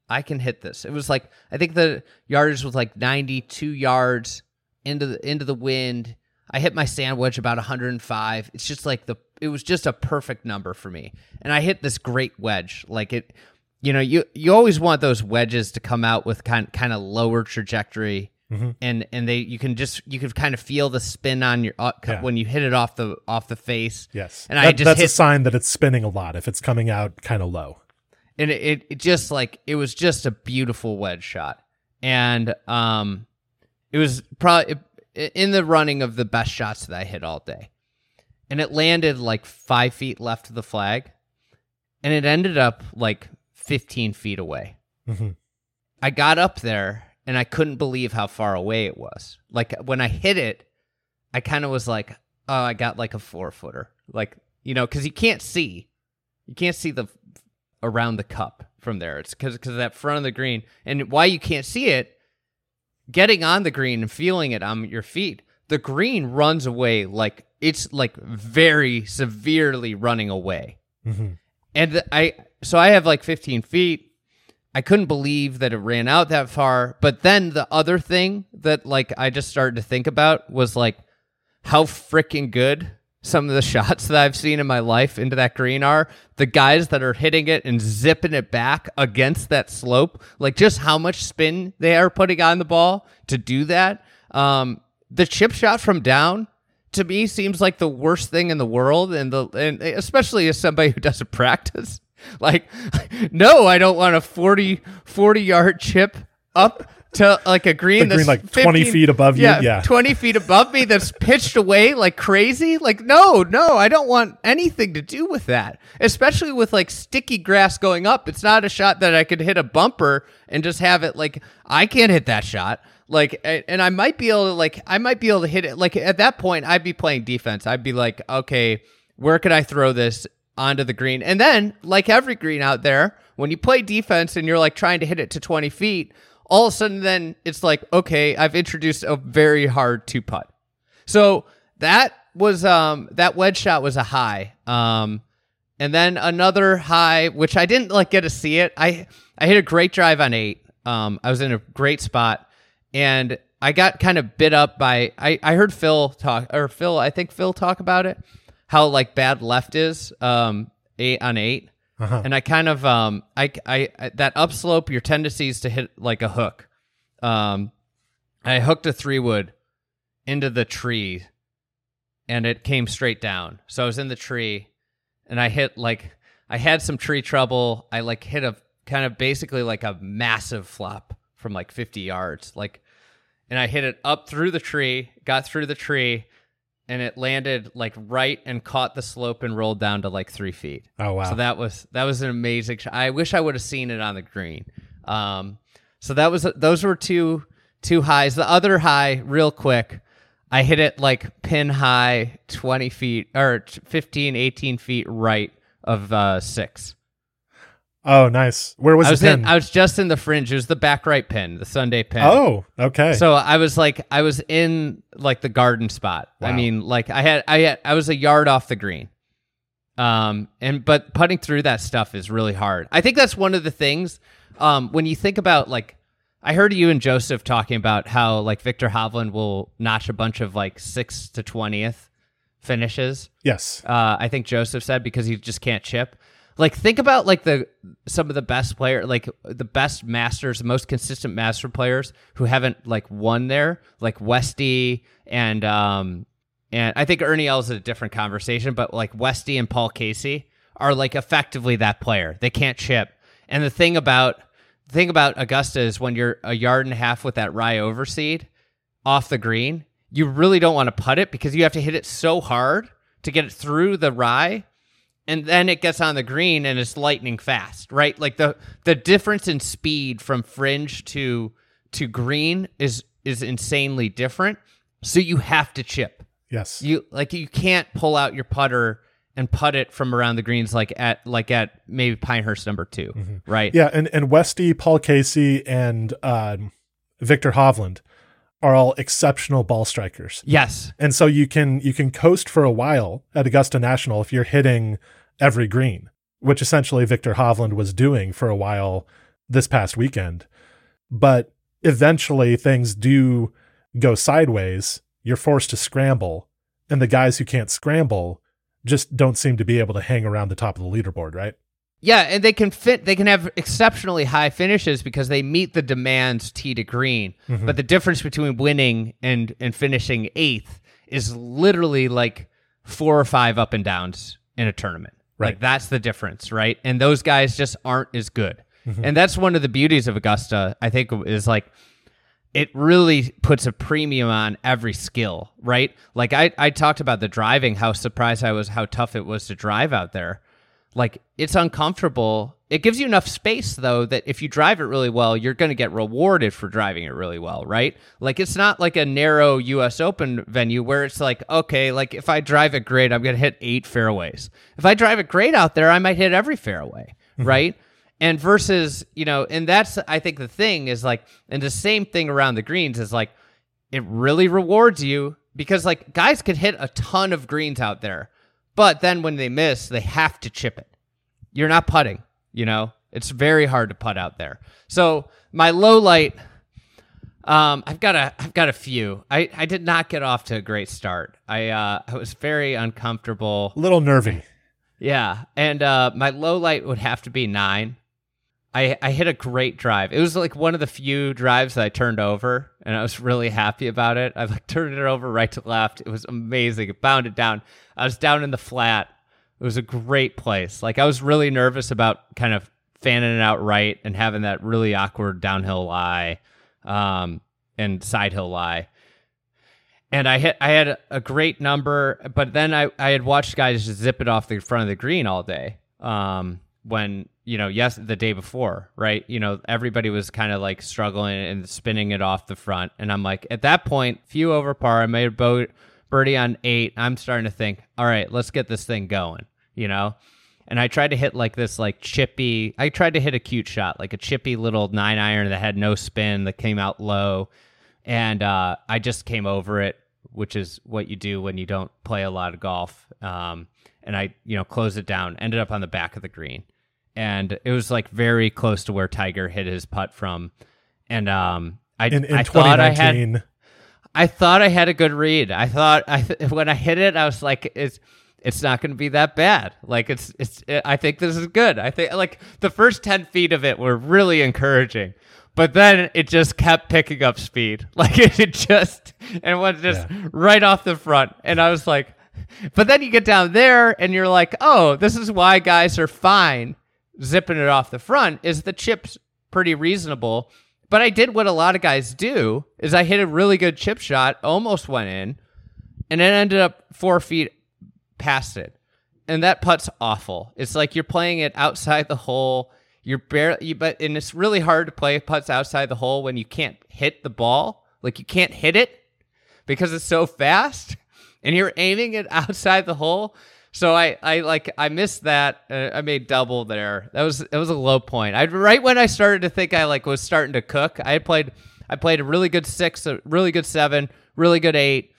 I can hit this. It was like I think the yardage was like 92 yards into the into the wind. I hit my sandwich about 105. It's just like the it was just a perfect number for me. And I hit this great wedge. Like it you know, you you always want those wedges to come out with kind kind of lower trajectory, Mhm. and and they you can just you can kind of feel the spin on your uh, Yeah. when you hit it off the off the face. Yes. And I just that's a sign that it's spinning a lot if it's coming out kind of low. And it, it, just like it was just a beautiful wedge shot. And um it was probably in the running of the best shots that i hit all day. And it landed like five feet left of the flag. And it ended up like 15 feet away. Mhm. i got up there and i couldn't believe how far away it was. Like when i hit it i kind of was like oh i got like a four footer. Like you know because you can't see. You can't see the around the cup from there. It's because because of that front of the green, and why you can't see it. Getting on the green and feeling it on your feet, the green runs away like it's like very severely running away. Mhm. And I so I have like 15 feet. I couldn't believe that it ran out that far. But then the other thing that like I just started to think about was like how freaking good some of the shots that I've seen in my life into that green are. The guys that are hitting it and zipping it back against that slope, like just how much spin they are putting on the ball to do that. Um, the chip shot from down to me seems like the worst thing in the world, and the and especially as somebody who doesn't <laughs> practice. Like, <laughs> no, I don't want a 40, 40 yard chip up to like a green The green, like, 20 feet above you? Yeah, Yeah. 20 feet above me that's pitched away like crazy. Like, no, no, I don't want anything to do with that. Especially with like sticky grass going up. It's not a shot that I could hit a bumper and just have it like, I can't hit that shot. Like, and I might be able to, like, I might be able to hit it. Like, at that point, I'd be playing defense. I'd be like, okay, where could I throw this onto the green? And then, like every green out there, when you play defense and you're like trying to hit it to 20 feet, all of a sudden then it's like, okay, I've introduced a very hard two putt. So that was um that wedge shot was a high. Um and then another high, which I didn't like get to see it. I I hit a great drive on eight. Um I was in a great spot and I got kind of bit up by I, I heard Phil talk or Phil, I think Phil talk about it, how like bad left is um eight on eight. Uh-huh. And I kind of um I, I that upslope your tendency is to hit like a hook. Um I hooked a three wood into the tree and it came straight down. So I was in the tree and I hit like I had some tree trouble. I like hit a kind of basically like a massive flop from like 50 yards. Like and I hit it up through the tree, got through the tree, and it landed like right and caught the slope and rolled down to like three feet. Oh wow. So that was that was an amazing shot. I wish I would have seen it on the green. Um, so that was those were two two highs. The other high, real quick, I hit it like pin high, twenty feet or 15, 18 feet right of uh, six. Oh, nice. Where was, I was the in. I was just in the fringe. It was the back right pin, the Sunday pin. oh, okay. So I was like, I was in like the garden spot. I mean, like I had, I had, I was a yard off the green. Um, and but putting through that stuff is really hard. I think that's one of the things. Um, when you think about like, I heard you and Joseph talking about how like Viktor Hovland will notch a bunch of like six to twentieth finishes yes. uh, I think Joseph said because he just can't chip. Like think about like the some of the best player, like the best masters, the most consistent master players who haven't like won there, like Westy and um and I think Ernie Els is a different conversation, but like Westy and Paul Casey are like effectively that player. They can't chip. And the thing about the thing about Augusta is when you're a yard and a half with that rye overseed off the green, you really don't want to putt it because you have to hit it so hard to get it through the rye and then it gets on the green and it's lightning fast, right? Like the the difference in speed from fringe to to green is is insanely different. So you have to chip. Yes. You like you can't pull out your putter and putt it from around the greens like at like at maybe Pinehurst number 2, right? yeah, and and Westy, Paul Casey, and um, Viktor Hovland are all exceptional ball strikers. Yes. And so you can you can coast for a while at Augusta National if you're hitting every green, which essentially Viktor Hovland was doing for a while this past weekend. But eventually things do go sideways. You're forced to scramble, and the guys who can't scramble just don't seem to be able to hang around the top of the leaderboard, right? Yeah, and they can fit. They can have exceptionally high finishes because they meet the demands tee to green. Mm-hmm. But the difference between winning and and finishing eighth is literally like four or five up and downs in a tournament. Right. Like that's the difference, right? And those guys just aren't as good. Mm-hmm. And that's one of the beauties of Augusta. I think is like it really puts a premium on every skill, right? Like I, I talked about the driving, how surprised I was how tough it was to drive out there. Like it's uncomfortable. It gives you enough space though that if you drive it really well, you're going to get rewarded for driving it really well, right? Like it's not like a narrow US Open venue where it's like, okay, like if I drive it great, I'm going to hit 8 fairways. If I drive it great out there, I might hit every fairway, mm-hmm. right? And versus, you know, and that's I think the thing is like and the same thing around the greens is like it really rewards you because like guys could hit a ton of greens out there. But then when they miss, they have to chip it. You're not putting, you know? It's very hard to putt out there. So my low light um, I've got a I've got a few. I, I did not get off to a great start. I uh, I was very uncomfortable. A little nervy. Yeah, and uh, my low light would have to be nine. I I hit a great drive. It was like one of the few drives that I turned over, and I was really happy about it. I like turned it over right to left. It was amazing. It bounded down. I was down in the flat. It was a great place. Like I was really nervous about kind of fanning it out right and having that really awkward downhill lie, um, and side hill lie and I hit I had a great number, but then I, I had watched guys just zip it off the front of the green all day. Um, when you know, yes, the day before, right? You know, everybody was kind of like struggling and spinning it off the front, and I'm like, at that point, few over par. I made a boat birdie on eight. I'm starting to think, all right, let's get this thing going. You know. And I tried to hit like this, like chippy. I tried to hit a cute shot, like a chippy little nine iron that had no spin that came out low and uh, I just came over it, which is what you do when you don't play a lot of golf. Um, and I, you know, closed it down. Ended up on the back of the green, and it was like very close to where Tiger hit his putt from. And um, I, In, in I thought I had, 2019, I thought I had a good read. I thought I th- when I hit it, I was like, it's it's not going to be that bad. Like it's it's. I think this is good. I think like the first ten feet of it were really encouraging, but then it just kept picking up speed. <laughs> Like it just and went just Yeah. right off the front, and I was like, but then you get down there and you're like, oh, this is why guys are fine zipping it off the front. Is the chips pretty reasonable? But I did what a lot of guys do: is I hit a really good chip shot, almost went in, and it ended up four feet past it. And that putt's awful. It's like you're playing it outside the hole. You're barely, you, but and it's really hard to play putts outside the hole when you can't hit the ball. Like you can't hit it because it's so fast, and you're aiming it <laughs> outside the hole. So I, I like I missed that. Uh, I made double there. That was that was a low point. I right when I started to think I like was starting to cook. I played I played a really good six, a really good seven, really good eight,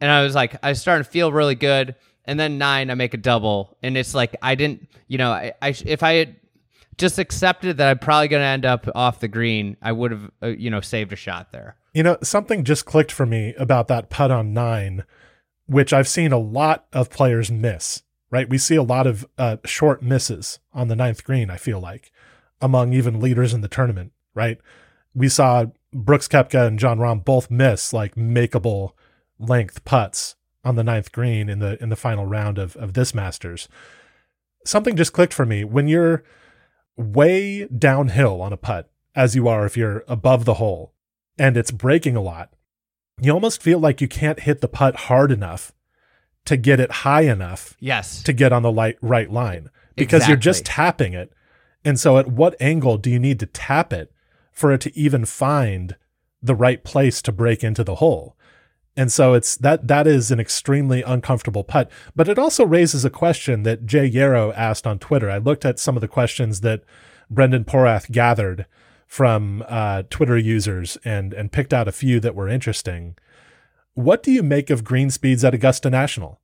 and I was like I was starting to feel really good. And then nine, I make a double, and it's like I didn't, you know, I, I if I had just accepted that I'm probably going to end up off the green, I would have, uh, you know, saved a shot there. You know, something just clicked for me about that putt on nine, which I've seen a lot of players miss, right? We see a lot of uh, short misses on the ninth green, I feel like, among even leaders in the tournament, right? We saw Brooks Koepka and Jon Rahm both miss like makeable length putts on the ninth green in the in the final round of, of this Masters. Something just clicked for me. When you're way downhill on a putt, as you are if you're above the hole, and it's breaking a lot, you almost feel like you can't hit the putt hard enough to get it high enough Yes. to get on the light right line because you're just tapping it. And so at what angle do you need to tap it for it to even find the right place to break into the hole? And so it's that that is an extremely uncomfortable putt. But it also raises a question that Jay Yarrow asked on Twitter. I looked at some of the questions that Brendan Porath gathered from uh, Twitter users and and picked out a few that were interesting. What do you make of green speeds at Augusta National?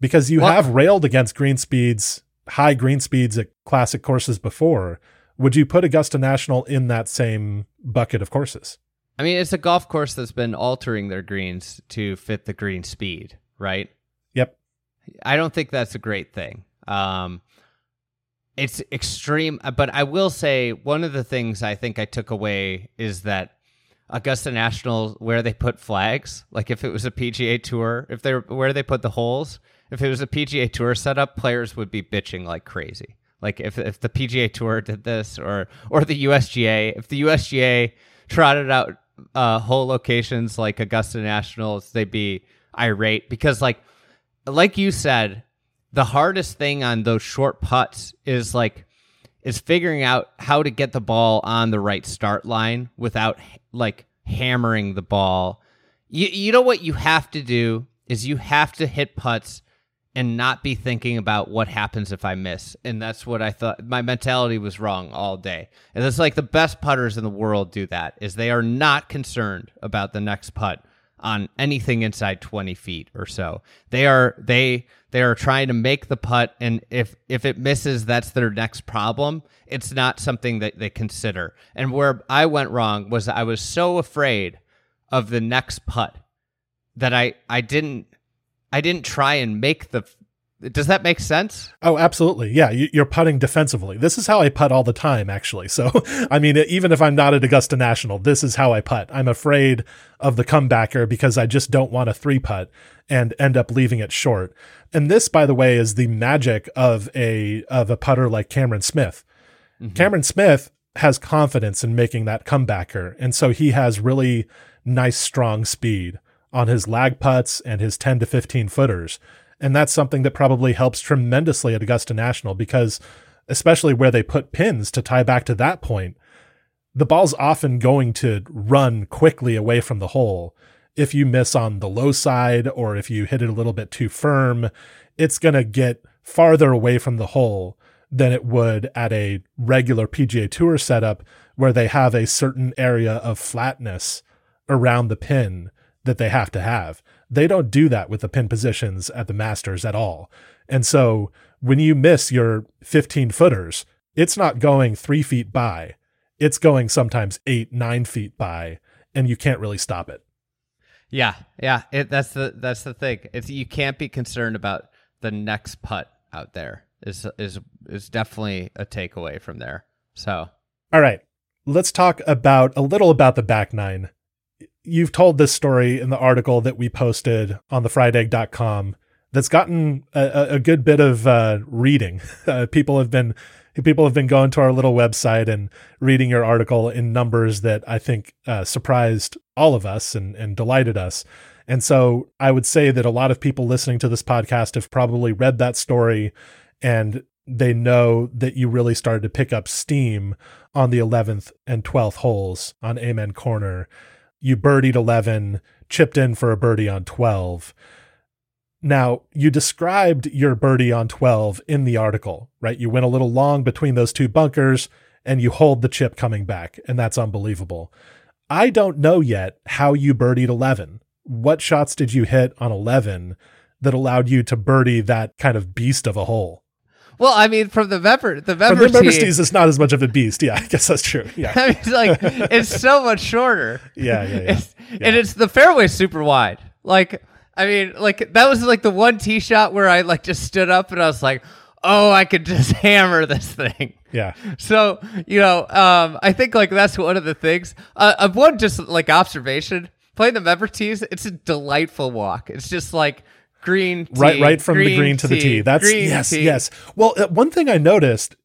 Because you Well- have railed against green speeds, high green speeds at classic courses before. Would you put Augusta National in that same bucket of courses? I mean, it's a golf course that's been altering their greens to fit the green speed, right? Yep. I don't think that's a great thing. Um, it's extreme. But I will say one of the things I think I took away is that Augusta National, where they put flags, like if it was a PGA Tour, if they were where they put the holes, if it was a PGA Tour setup, players would be bitching like crazy. Like if if the PGA Tour did this, or or the USGA, if the USGA trotted out uh, hole locations like Augusta Nationals, they'd be irate because like like you said, the hardest thing on those short putts is like is figuring out how to get the ball on the right start line without like hammering the ball. You you know what you have to do is you have to hit putts and not be thinking about what happens if I miss. And that's what I thought my mentality was wrong all day. And it's like the best putters in the world do that is they are not concerned about the next putt on anything inside 20 feet or so. They are they they are trying to make the putt and if if it misses that's their next problem. It's not something that they consider. And where I went wrong was I was so afraid of the next putt that I I didn't I didn't try and make the does that make sense? Oh, absolutely. Yeah, you- you're putting defensively. This is how I putt all the time, actually. So, <laughs> I mean, even if I'm not at Augusta National, this is how I putt. I'm afraid of the comebacker because I just don't want a three putt and end up leaving it short. And this, by the way, is the magic of a of a putter like Cameron Smith. Mm-hmm. Cameron Smith has confidence in making that comebacker, and so he has really nice, strong speed on his lag putts and his 10 to 15 footers. And that's something that probably helps tremendously at Augusta National because, especially where they put pins to tie back to that point, the ball's often going to run quickly away from the hole. If you miss on the low side or if you hit it a little bit too firm, it's going to get farther away from the hole than it would at a regular PGA Tour setup where they have a certain area of flatness around the pin that they have to have. They don't do that with the pin positions at the Masters at all. And so when you miss your 15 footers, it's not going three feet by, it's going sometimes eight, nine feet by, and you can't really stop it. Yeah, yeah. It, that's the that's the thing. It's you can't be concerned about the next putt out there. Is is is definitely a takeaway from there. So All right, let's talk about a little about the back nine. You've told this story in the article that we posted on the friedegg.com that's gotten a, a- good bit of uh, reading. <laughs> Uh, people have been people have been going to our little website and reading your article in numbers that I think uh, surprised all of us and, and delighted us. And so I would say that a lot of people listening to this podcast have probably read that story and they know that you really started to pick up steam on the 11th and 12th holes on Amen Corner. You birdied 11, chipped in for a birdie on 12. Now, you described your birdie on 12 in the article, right? You went a little long between those two bunkers and you hold the chip coming back, and that's unbelievable. I don't know yet how you birdied 11. What shots did you hit on 11 that allowed you to birdie that kind of beast of a hole? Well, I mean, from the member the From member the member tees, it's not as much of a beast. Yeah, I guess that's true. <laughs> Yeah, I mean, it's like <laughs> it's so much shorter. yeah, yeah. yeah. It's, And it's the fairway's super wide. Like, I mean, like that was like the one tee shot where I like just stood up and I was like, oh, I could just <laughs> hammer this thing. yeah. So, you know, um, I think like that's one of the things. Uh, of one just like observation, playing the member tees, it's a delightful walk. It's just like green tee, right right from the green to the tee that's green yes tee. yes. Well uh, one thing i noticed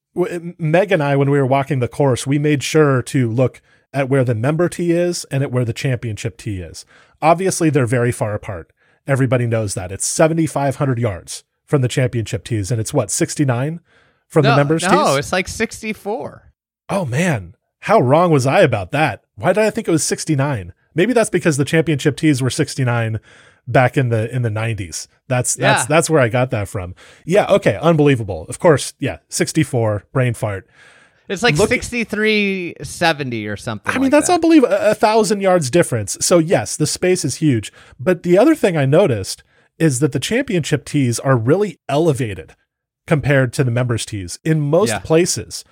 meg and i when we were walking the course we made sure to look at where the member tee is and at where the championship tee is. Obviously they're very far apart. Everybody knows that. It's 7500 yards from the championship tees and it's what 69 from No, the members no, tees? it's like 64. oh man. How wrong was i about that? Why did i think it was 69 maybe that's because the championship tees were 69 back in the in the 90s that's that's Yeah. that's where i got that from yeah okay unbelievable of course yeah 64 brain fart It's like Look- 63 70 or something. i mean like that's that. unbelievable a, a thousand yards difference so yes the space is huge but the other thing i noticed is that the championship tees are really elevated compared to the members tees in most Yeah. places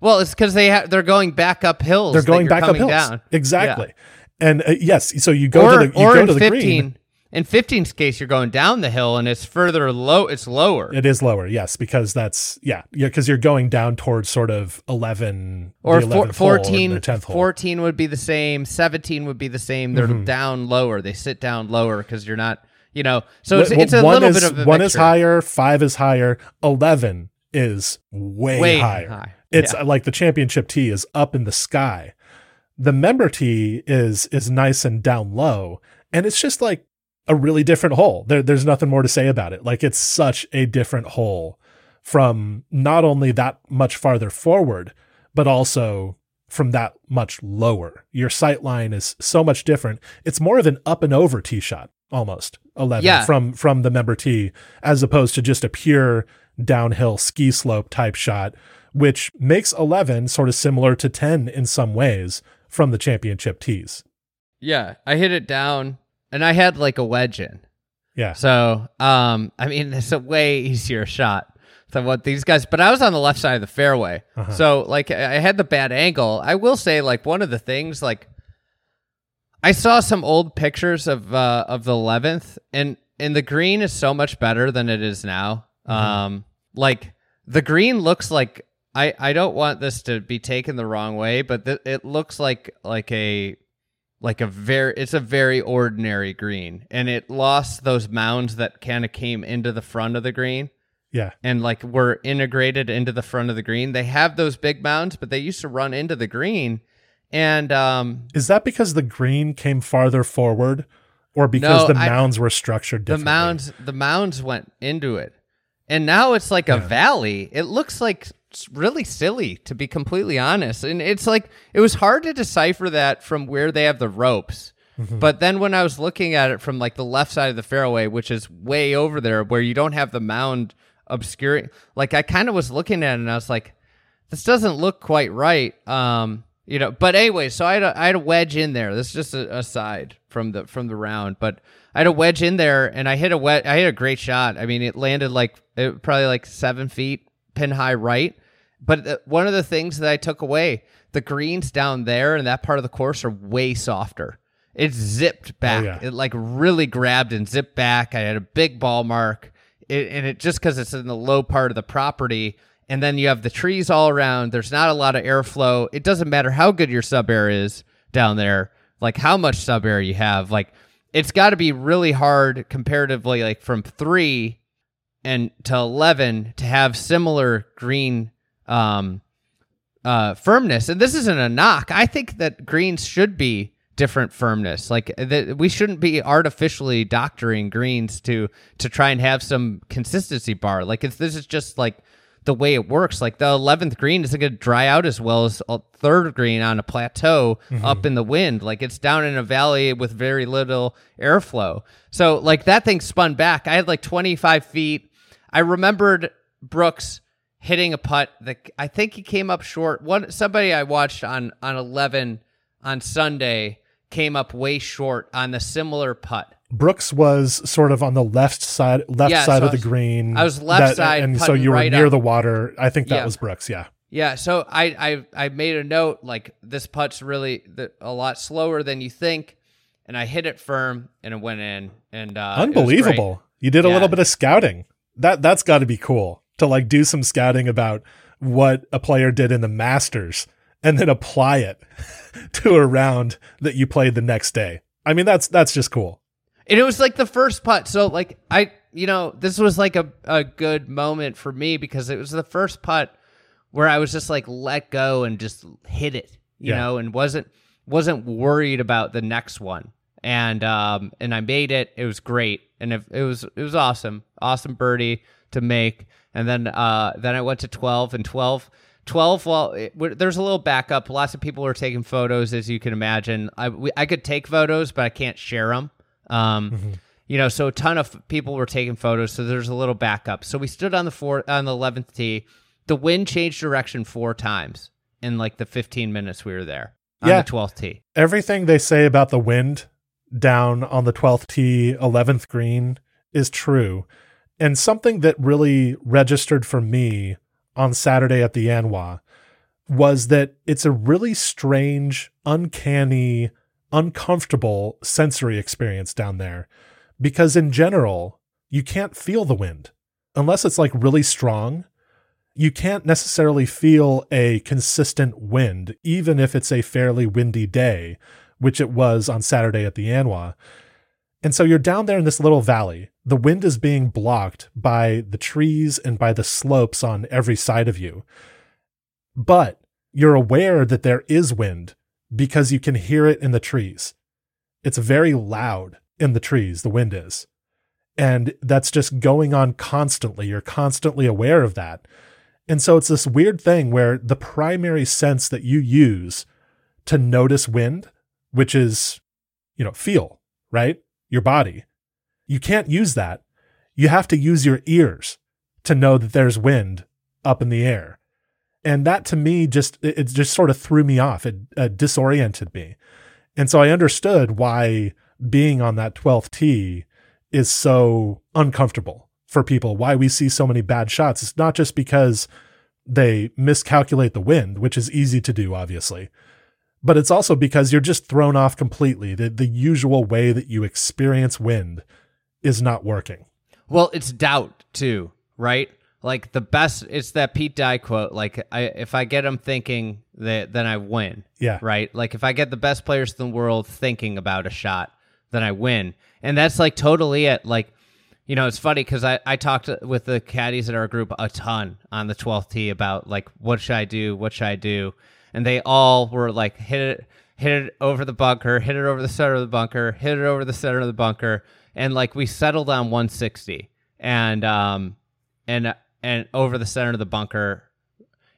Well, it's because they ha- they're going back up hills. they're going back up hills Down. exactly and uh, yes so you go or to the you or go to the 15, green In 15's case, you're going down the hill and it's further low. It's lower. It is lower, yes, because that's yeah, yeah, because you're going down towards sort of eleven or the four, 11th hole or 14, the tenth hole. 14 would be the same. 17 would be the same. They're Mm-hmm. down lower. They sit down lower because you're not, you know. So it's, Wh- it's a little is, bit of a one is higher, five is higher, eleven is way, Way higher. high. It's Yeah. like the championship tee is up in the sky. The member tee is is nice and down low, and it's just like a really different hole. There, there's nothing more to say about it. Like it's such a different hole from not only that much farther forward, but also from that much lower. Your sight line is so much different. It's more of an up and over tee shot almost 11 Yeah. from from the member tee as opposed to just a pure downhill ski slope type shot which makes 11 sort of similar to 10 in some ways from the championship tees. Yeah, I hit it down and I had like a wedge in. Yeah. So, um, I mean, it's a way easier shot than what these guys. But I was on the left side of the fairway, Uh-huh. so like I had the bad angle. I will say, like one of the things, like I saw some old pictures of uh, of the eleventh, and and the green is so much better than it is now. Um, like the green looks like. I, I don't want this to be taken the wrong way, but th- it looks like like a like a very it's a very ordinary green. And it lost those mounds that kind of came into the front of the green. Yeah. and like were integrated into the front of the green. They have those big mounds but they used to run into the green. And um Is that because the green came farther forward or because No, the I- mounds were structured differently? the mounds the mounds went into it. And now it's like a valley. It looks like really silly to be completely honest and it's like it was hard to decipher that from where they have the ropes but then when i was looking at it from like the left side of the fairway which is way over there where you don't have the mound obscuring like i kind of was looking at it and i was like this doesn't look quite right. Um, you know, but anyway, so I had a, I had a wedge in there. This is just a aside from the from the round, but I had a wedge in there and I hit a wet. I hit a great shot. I mean, it landed like it, probably like seven feet pin high right. But uh, one of the things that I took away, the greens down there and that part of the course are way softer. It zipped oh, back. yeah. It like really grabbed and zipped back. I had a big ball mark, it, and it just because it's in the low part of the property, and then you have the trees all around. There's not a lot of airflow. It doesn't matter how good your SubAir is down there, like how much SubAir you have. Like it's got to be really hard comparatively, like from three and to eleven to have similar green um, uh, firmness. And this isn't a knock. I think that greens should be different firmness. Like that, we shouldn't be artificially doctoring greens to to try and have some consistency bar. Like if this is just like the way it works. Like the eleventh green isn't going to dry out as well as a third green on a plateau up in the wind. Like it's down in a valley with very little airflow. So like that thing spun back. I had like twenty five feet. I remembered Brooks hitting a putt that I think he came up short. One somebody I watched on on eleven on Sunday came up way short on the similar putt. Brooks was sort of on the left side left Yeah, side so of the green. I was left side and so you were right near up. the water. I think that Yeah. was Brooks, yeah. Yeah, so I I I made a note like this putt's really the, a lot slower than you think, and I hit it firm and it went in and uh, was. Unbelievable. You did a Yeah. little bit of scouting. That that's got to be cool to like do some scouting about what a player did in the Masters and then apply it <laughs> to a round that you played the next day. I mean, that's that's just cool. And it was like the first putt. So like I you know, this was like a, a good moment for me because it was the first putt where I was just like let go and just hit it, you Yeah. know, and wasn't wasn't worried about the next one. And um and I made it. It was great. And it, it was it was awesome. Awesome birdie to make. And then uh then I went to 12 and 12 12 well it, there's a little backup. Lots of people were taking photos as you can imagine. I we, i could take photos but i can't share them um you know so a ton of people were taking photos so there's a little backup. So we stood on the four on the 11th tee. The wind changed direction four times in like the 15 minutes we were there on Yeah. the 12th tee. Everything they say about the wind down on the 12th tee, 11th green is true. And something that really registered for me on Saturday at the ANWA was that it's a really strange, uncanny, uncomfortable sensory experience down there because in general, you can't feel the wind unless it's like really strong. You can't necessarily feel a consistent wind, even if it's a fairly windy day, which it was on Saturday at the ANWA. And so you're down there in this little valley. The wind is being blocked by the trees and by the slopes on every side of you. But you're aware that there is wind because you can hear it in the trees. It's very loud in the trees, the wind is. And that's just going on constantly. You're constantly aware of that. And so it's this weird thing where the primary sense that you use to notice wind, which is, you know, feel, right? Your body. You can't use that. You have to use your ears to know that there's wind up in the air. And that to me just, it just sort of threw me off. It uh, disoriented me. And so I understood why being on that 12th tee is so uncomfortable for people, why we see so many bad shots. It's not just because they miscalculate the wind, which is easy to do, obviously, but it's also because you're just thrown off completely. The, the usual way that you experience wind is not working. Well, it's doubt too, right? Like the best, it's that Pete Dye quote. Like, I, if I get them thinking, that then I win. Yeah. Right. Like if I get the best players in the world thinking about a shot, then I win. And that's like totally it. Like, you know, it's funny because I, I talked with the caddies in our group a ton on the 12th tee about like, what should I do? What should I do? And they all were like, hit it, hit it over the bunker, hit it over the center of the bunker, hit it over the center of the bunker. And like we settled on 160 and, um, and, and over the center of the bunker.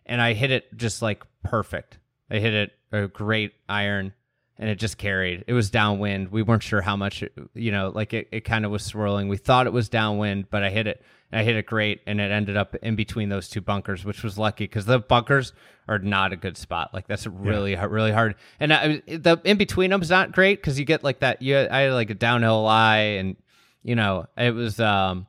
And I hit it just like perfect. I hit it a great iron and it just carried. It was downwind. We weren't sure how much, it, you know, like it, it kind of was swirling. We thought it was downwind, but I hit it. I hit it great, and it ended up in between those two bunkers, which was lucky because the bunkers are not a good spot. Like that's really yeah. really hard. And I, the in between them is not great because you get like that. You I had like a downhill lie, and you know it was um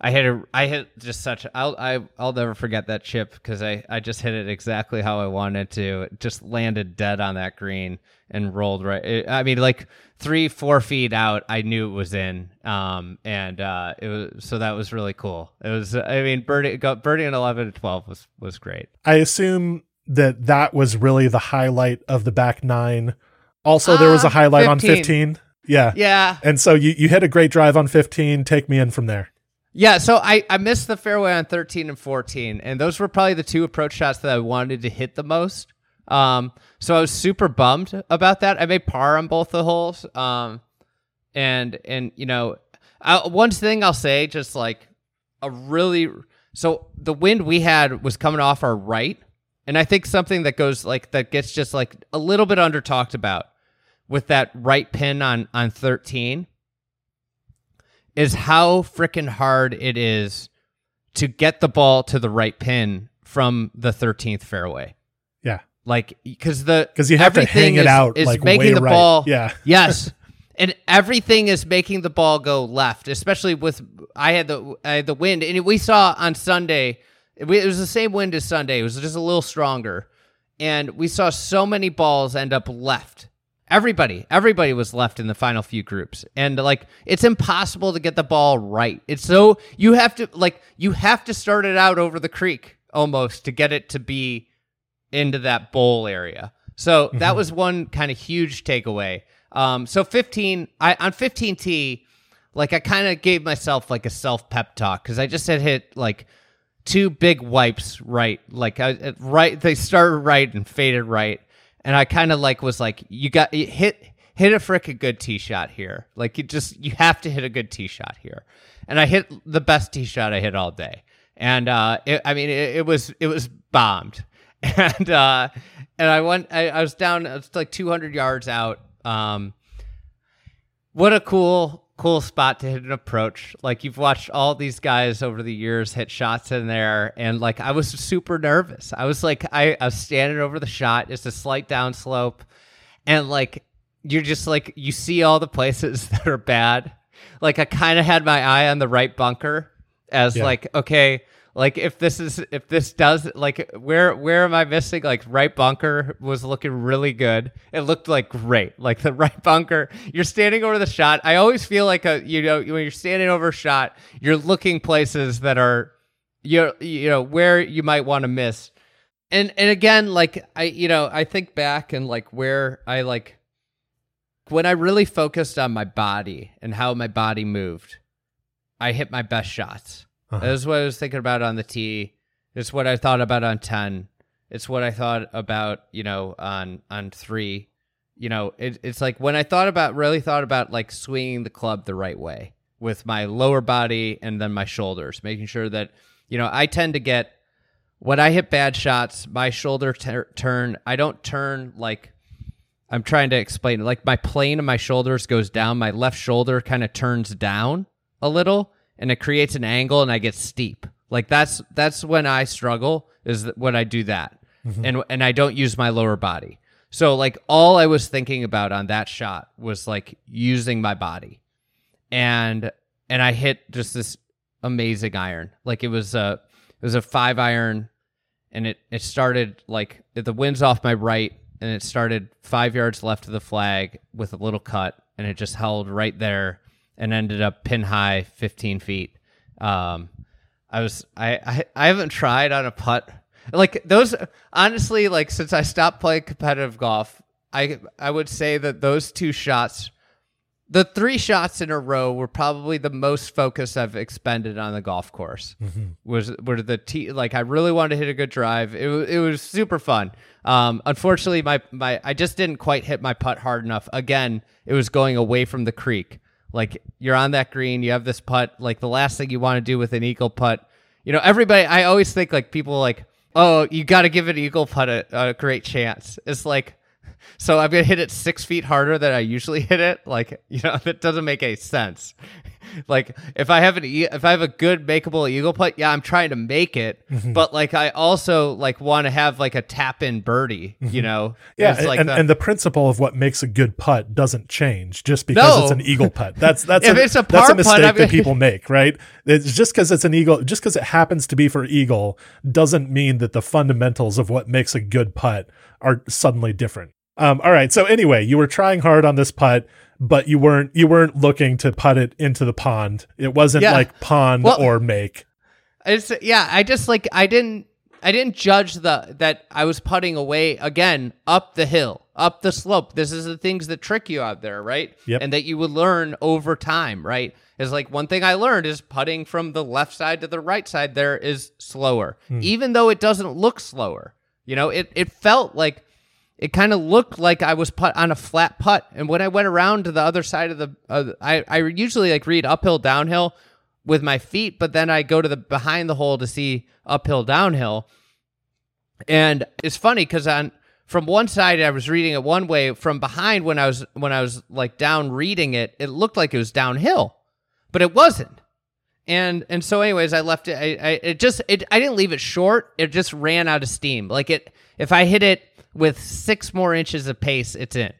I hit a, I hit just such. I'll I, I'll never forget that chip because I I just hit it exactly how I wanted to. It just landed dead on that green and rolled right. It, I mean, like three four feet out, I knew it was in. Um, and uh, it was so that was really cool. It was. I mean, birdie got birdie in eleven to twelve was was great. I assume that that was really the highlight of the back nine. Also, there was a ah, highlight 15. on fifteen. Yeah, yeah. And so you you hit a great drive on fifteen. Take me in from there. Yeah, so I, I missed the fairway on 13 and 14, and those were probably the two approach shots that I wanted to hit the most. Um, so I was super bummed about that. I made par on both the holes. Um, and and you know, I, one thing I'll say, just like a really so the wind we had was coming off our right, and I think something that goes like that gets just like a little bit under talked about with that right pin on on 13 is how freaking hard it is to get the ball to the right pin from the 13th fairway. Yeah. Like cuz the cuz you have to hang it is, out is like making the right. ball Yeah. <laughs> yes. And everything is making the ball go left, especially with I had the I had the wind and we saw on Sunday it was the same wind as Sunday. It was just a little stronger. And we saw so many balls end up left Everybody, everybody was left in the final few groups. And like it's impossible to get the ball right. It's so you have to like you have to start it out over the creek almost to get it to be into that bowl area. So mm-hmm. that was one kind of huge takeaway. Um so 15 I on 15T like I kind of gave myself like a self pep talk cuz I just had hit like two big wipes right like I, right they started right and faded right and I kind of like was like, you got hit hit a freaking good tee shot here. Like you just you have to hit a good tee shot here. And I hit the best tee shot I hit all day. And uh, it, I mean, it, it, was it was bombed. <laughs> And uh, and I went. I, I was down. It's like 200 yards out. Um, what a cool cool spot to hit an approach. Like you've watched all these guys over the years hit shots in there, and like I was super nervous. I was like, I, I was standing over the shot. It's a slight downslope, and like you're just like you see all the places <laughs> that are bad. Like I kind of had my eye on the right bunker as yeah. like okay, like if this is if this does like where where am I missing? Like right bunker was looking really good. It looked like great. <laughs> Like the right bunker, you're standing over the shot. I always feel like a you know when you're standing over a shot, you're looking places that are you you know where you might want to miss. And and again, like I you know I think back and like where I like when I really focused on my body and how my body moved, I hit my best shots. Uh-huh. That is what I was thinking about on the tee. It's what I thought about on ten. It's what I thought about, you know, on on three. You know, it, it's like when I thought about really thought about like swinging the club the right way with my lower body and then my shoulders, making sure that you know I tend to get when I hit bad shots, my shoulder turn. I don't turn like I'm trying to explain. Like my plane of my shoulders goes down. My left shoulder kind of turns down a little, and it creates an angle, and I get steep. Like that's that's when I struggle. Is when I do that, mm-hmm. and and I don't use my lower body. So like all I was thinking about on that shot was like using my body, and and I hit just this amazing iron. Like it was a it was a five iron, and it it started like the wind's off my right and it started five yards left of the flag with a little cut, and it just held right there and ended up pin high, 15 feet. Um, I was I, I I haven't tried on a putt like those honestly like since I stopped playing competitive golf I I would say that those two shots the three shots in a row were probably the most focus I've expended on the golf course. Mm-hmm. Was were the t like I really wanted to hit a good drive. It was it was super fun. Um, unfortunately, my my I just didn't quite hit my putt hard enough. Again, it was going away from the creek. Like you're on that green, you have this putt. Like the last thing you want to do with an eagle putt, you know, everybody. I always think like people like, oh, you got to give an eagle putt a, a great chance. It's like so I'm gonna hit it six feet harder than I usually hit it. Like <laughs> you know, that doesn't make any sense. <laughs> like if I have an e- if I have a good makeable eagle putt, yeah, I'm trying to make it, mm-hmm. but like I also like want to have like a tap in birdie, you mm-hmm. know? yeah, and, like and, the, and, the, principle of what makes a good putt doesn't change just because no. it's an eagle putt. That's <laughs> that's if a, it's a that's a mistake putt, that people make, right? It's just because it's an eagle, just because it happens to be for eagle, doesn't mean that the fundamentals of what makes a good putt are suddenly different. Um, all right. So anyway, you were trying hard on this putt, but you weren't you weren't looking to putt it into the pond. It wasn't yeah. like pond well, or make. It's yeah. I just like I didn't I didn't judge the that I was putting away again up the hill, up the slope. This is the things that trick you out there, right? Yep. And that you would learn over time, right? Is like one thing I learned is putting from the left side to the right side there is slower, hmm. even though it doesn't look slower. You know, it it felt like it kind of looked like I was put on a flat putt. And when I went around to the other side of the, uh, I, I usually like read uphill, downhill with my feet, but then I go to the behind the hole to see uphill, downhill. And it's funny because on from one side I was reading it one way, from behind when I was when I was like down reading it, it looked like it was downhill, but it wasn't. And and so anyways, I left it. I, I it just it I didn't leave it short. It just ran out of steam. Like it, if I hit it with six more inches of pace, it's in.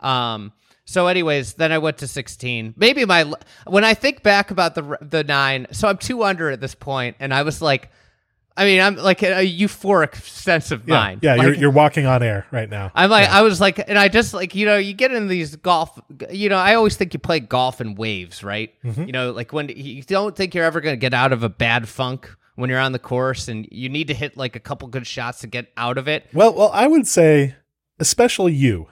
Um, so, anyways, then I went to 16. Maybe my when I think back about the the nine, so I'm two under at this point, and I was like, I mean, I'm like a euphoric sense of yeah, mind. Yeah, like, you're you're walking on air right now. I'm like, yeah. I was like, and I just like, you know, you get in these golf, you know, I always think you play golf in waves, right? Mm-hmm. You know, like when you don't think you're ever going to get out of a bad funk when you're on the course and you need to hit like a couple good shots to get out of it. Well, well, I would say especially you.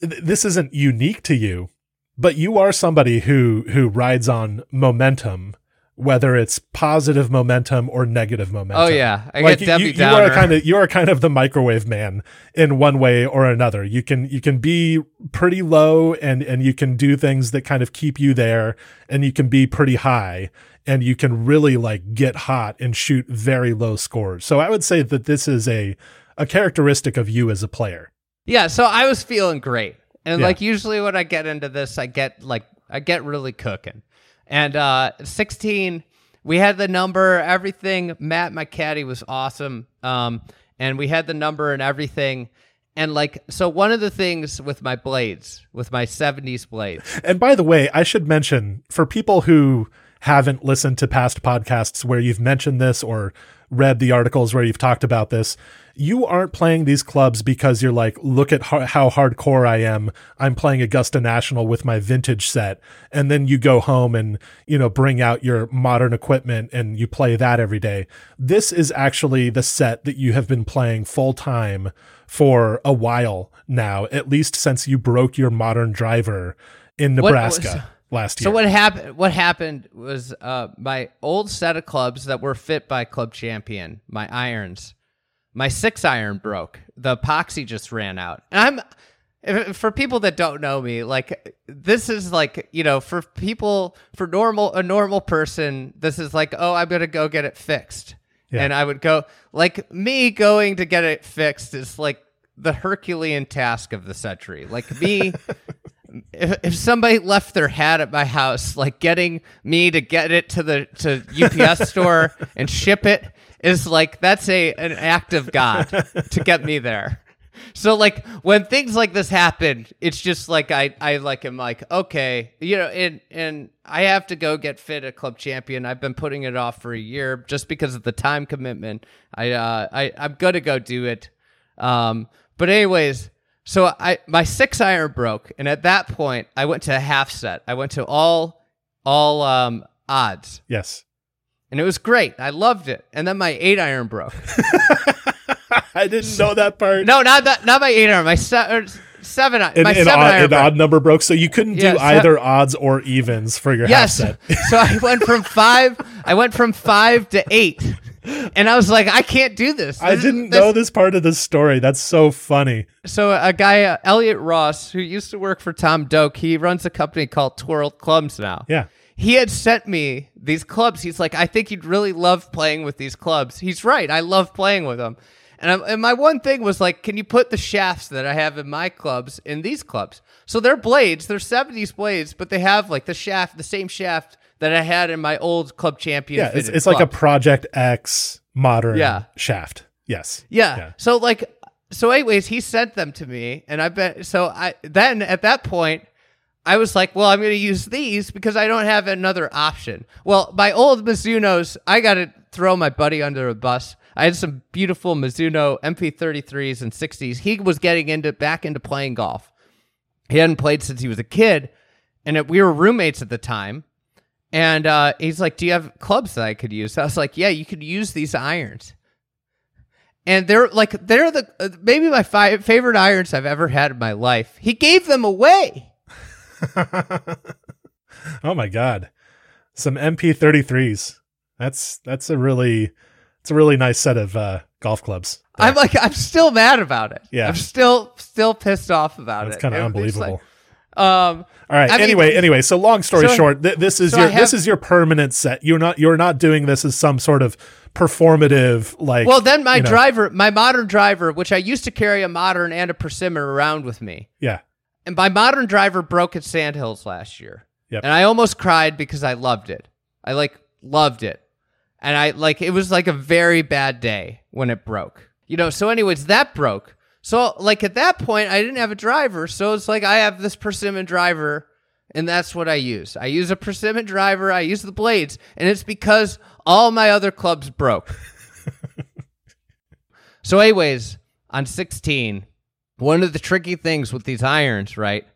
This isn't unique to you, but you are somebody who who rides on momentum whether it's positive momentum or negative momentum. Oh yeah, I like get you, you are kind of you are kind of the microwave man in one way or another. You can you can be pretty low and and you can do things that kind of keep you there, and you can be pretty high and you can really like get hot and shoot very low scores. So I would say that this is a a characteristic of you as a player. Yeah, so I was feeling great. And yeah. like usually when I get into this, I get like I get really cooking. And uh 16, we had the number, everything. Matt, my caddy, was awesome. Um, and we had the number and everything. And like, so one of the things with my blades, with my 70s blades. And by the way, I should mention for people who haven't listened to past podcasts where you've mentioned this or read the articles where you've talked about this, you aren't playing these clubs because you're like, look at how, how hardcore I am. I'm playing Augusta National with my vintage set. And then you go home and, you know, bring out your modern equipment and you play that every day. This is actually the set that you have been playing full time for a while now, at least since you broke your modern driver in Nebraska. Last year. So what happened? What happened was uh, my old set of clubs that were fit by Club Champion, my irons, my six iron broke. The epoxy just ran out, and I'm. if- For people that don't know me, like this is like you know, for people for normal a normal person, this is like oh, I'm gonna go get it fixed, Yeah. and I would go like me going to get it fixed is like the Herculean task of the century. Like me <laughs> if, if somebody left their hat at my house, like getting me to get it to the to UPS store <laughs> and ship it is like that's a an act of God to get me there. So like when things like this happen, it's just like I I like am like okay, you know, and and I have to go get fit at Club Champion. I've been putting it off for a year just because of the time commitment. I uh I I'm gonna go do it. Um, but anyways, so I my six iron broke, and at that point, I went to a half set. I went to all all um odds, yes. and it was great. I loved it. And then my eight iron broke. <laughs> I didn't know that part. no, not that, not my eight iron. My se- or seven. an, my an seven odd, iron. an broke. odd number broke, so you couldn't do either odds or evens for your Yes. half set. <laughs> so I went from five. I went from five to eight, and I was like, I can't do this. I This- didn't this- know this part of the story. That's so funny. So a guy, uh, Elliot Ross, who used to work for Tom Doak, he runs a company called Twirl Clubs now. Yeah. He had sent me these clubs. He's like, I think you'd really love playing with these clubs. He's right. I love playing with them. And, I'm, and my one thing was like, can you put the shafts that I have in my clubs in these clubs? So they're blades, they're 70s blades, but they have like the shaft, the same shaft that I had in my old Club Champion. Yeah, it's, it's like a. Project X modern Yeah. shaft. Yes. Yeah. Yeah. So like so anyways, he sent them to me and I bet so I then at that point I was like, well, I'm going to use these because I don't have another option. Well, my old Mizuno's, I got to throw my buddy under a bus. I had some beautiful Mizuno MP33s and 60s. He was getting into back into playing golf. He hadn't played since he was a kid, and it, we were roommates at the time. And uh, he's like, "Do you have clubs that I could use?" I was like, "Yeah, you could use these irons." And they're like they're the uh, maybe my fi- favorite irons I've ever had in my life. He gave them away. <laughs> oh my god. Some MP33s. That's that's a really it's a really nice set of uh, golf clubs. I'm like I'm still mad about it. Yeah. I'm still still pissed off about That's it. It's kind of unbelievable. like, um, All right. I mean- anyway, anyway. So long story So- short, th- this is so your have- this is your permanent set. You're not you're not doing this as some sort of performative like. well, then my you know, driver, my modern driver, which I used to carry a modern and a persimmon around with me, Yeah. and my modern driver broke at Sandhills last year. Yep. And I almost cried because I loved it. I like loved it. And I like it was like a very bad day when it broke. You know, so anyways, that broke. So like at that point I didn't have a driver, so it's like I have this persimmon driver and that's what I use. I use a persimmon driver, I use the blades, and it's because all my other clubs broke. <laughs> so anyways, on 16, one of the tricky things with these irons, right?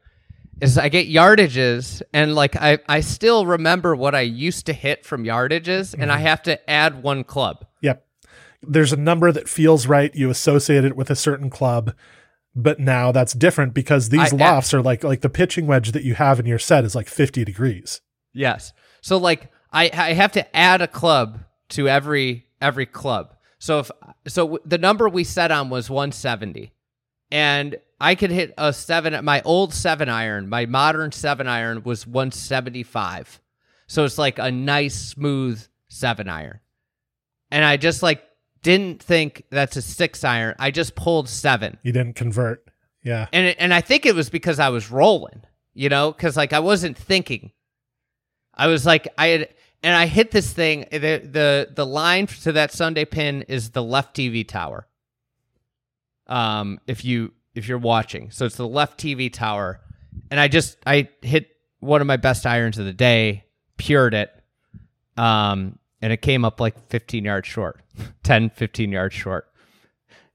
is I get yardages and like I, I still remember what I used to hit from yardages and I Mm-hmm. have to add one club. Yep. There's a number that feels right. You associate it with a certain club, but now that's different because these I- lofts are like like the pitching wedge that you have in your set is like 50 degrees. Yes. So like I I have to add a club to every every club. So if so w- the number we set on was 170. And I could hit a 7 my old 7 iron, my modern 7 iron was 175. So it's like a nice smooth 7 iron. And I just like didn't think that's a 6 iron. I just pulled 7. You didn't convert. Yeah. and it, and I think it was because I was rolling, you know, because like I wasn't thinking. I was like I had, and I hit this thing. The the the line to that Sunday pin is the left TV tower. Um, if you if you're watching, so it's the left TV tower, and I just I hit one of my best irons of the day, pured it, um, and it came up like 15 yards short, 10, 15 yards short.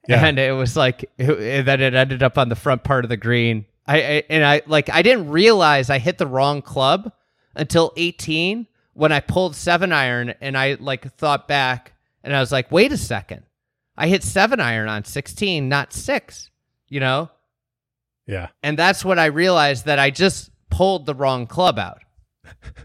Yeah. And it was like, then it ended up on the front part of the green. I, I and I like I didn't realize I hit the wrong club until 18 when I pulled seven iron and I like thought back and I was like, wait a second, I hit seven iron on 16, not six. You know, Yeah. and that's when I realized that I just pulled the wrong club out. <laughs>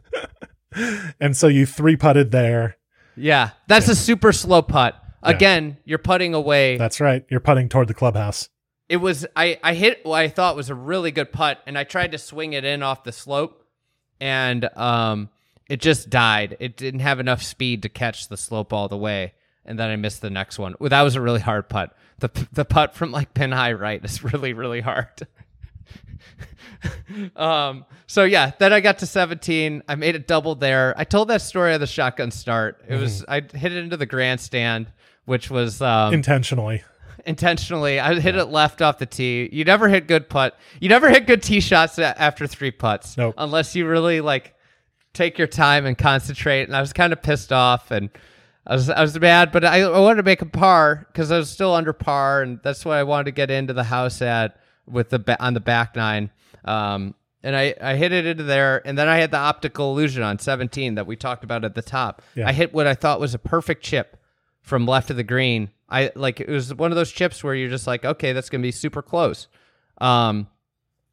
And so you three putted there. Yeah, that's a super slow putt. Yeah. Again, you're putting away. That's right. You're putting toward the clubhouse. it was I I hit what I thought was a really good putt, and I tried to swing it in off the slope, and um, it just died. It didn't have enough speed to catch the slope all the way, and then I missed the next one. Well, that was a really hard putt. the The putt from like pin high right is <laughs> really really hard. <laughs> um. So yeah, then I got to 17. I made a double there. I told that story of the shotgun start. It was I hit it into the grandstand, which was um, Intentionally. intentionally. I hit it left off the tee. You never hit good putt. You never hit good tee shots after three putts. Nope. Unless you really like take your time and concentrate. And I was kind of pissed off and I was I was mad, but I, I wanted to make a par because I was still under par, and that's what I wanted to get into the house at with the on the back nine. Um, and I, I hit it into there, and then I had the optical illusion on 17 that we talked about at the top. Yeah. I hit what I thought was a perfect chip from left of the green. I like it was one of those chips where you're just like, okay, that's gonna be super close. Um,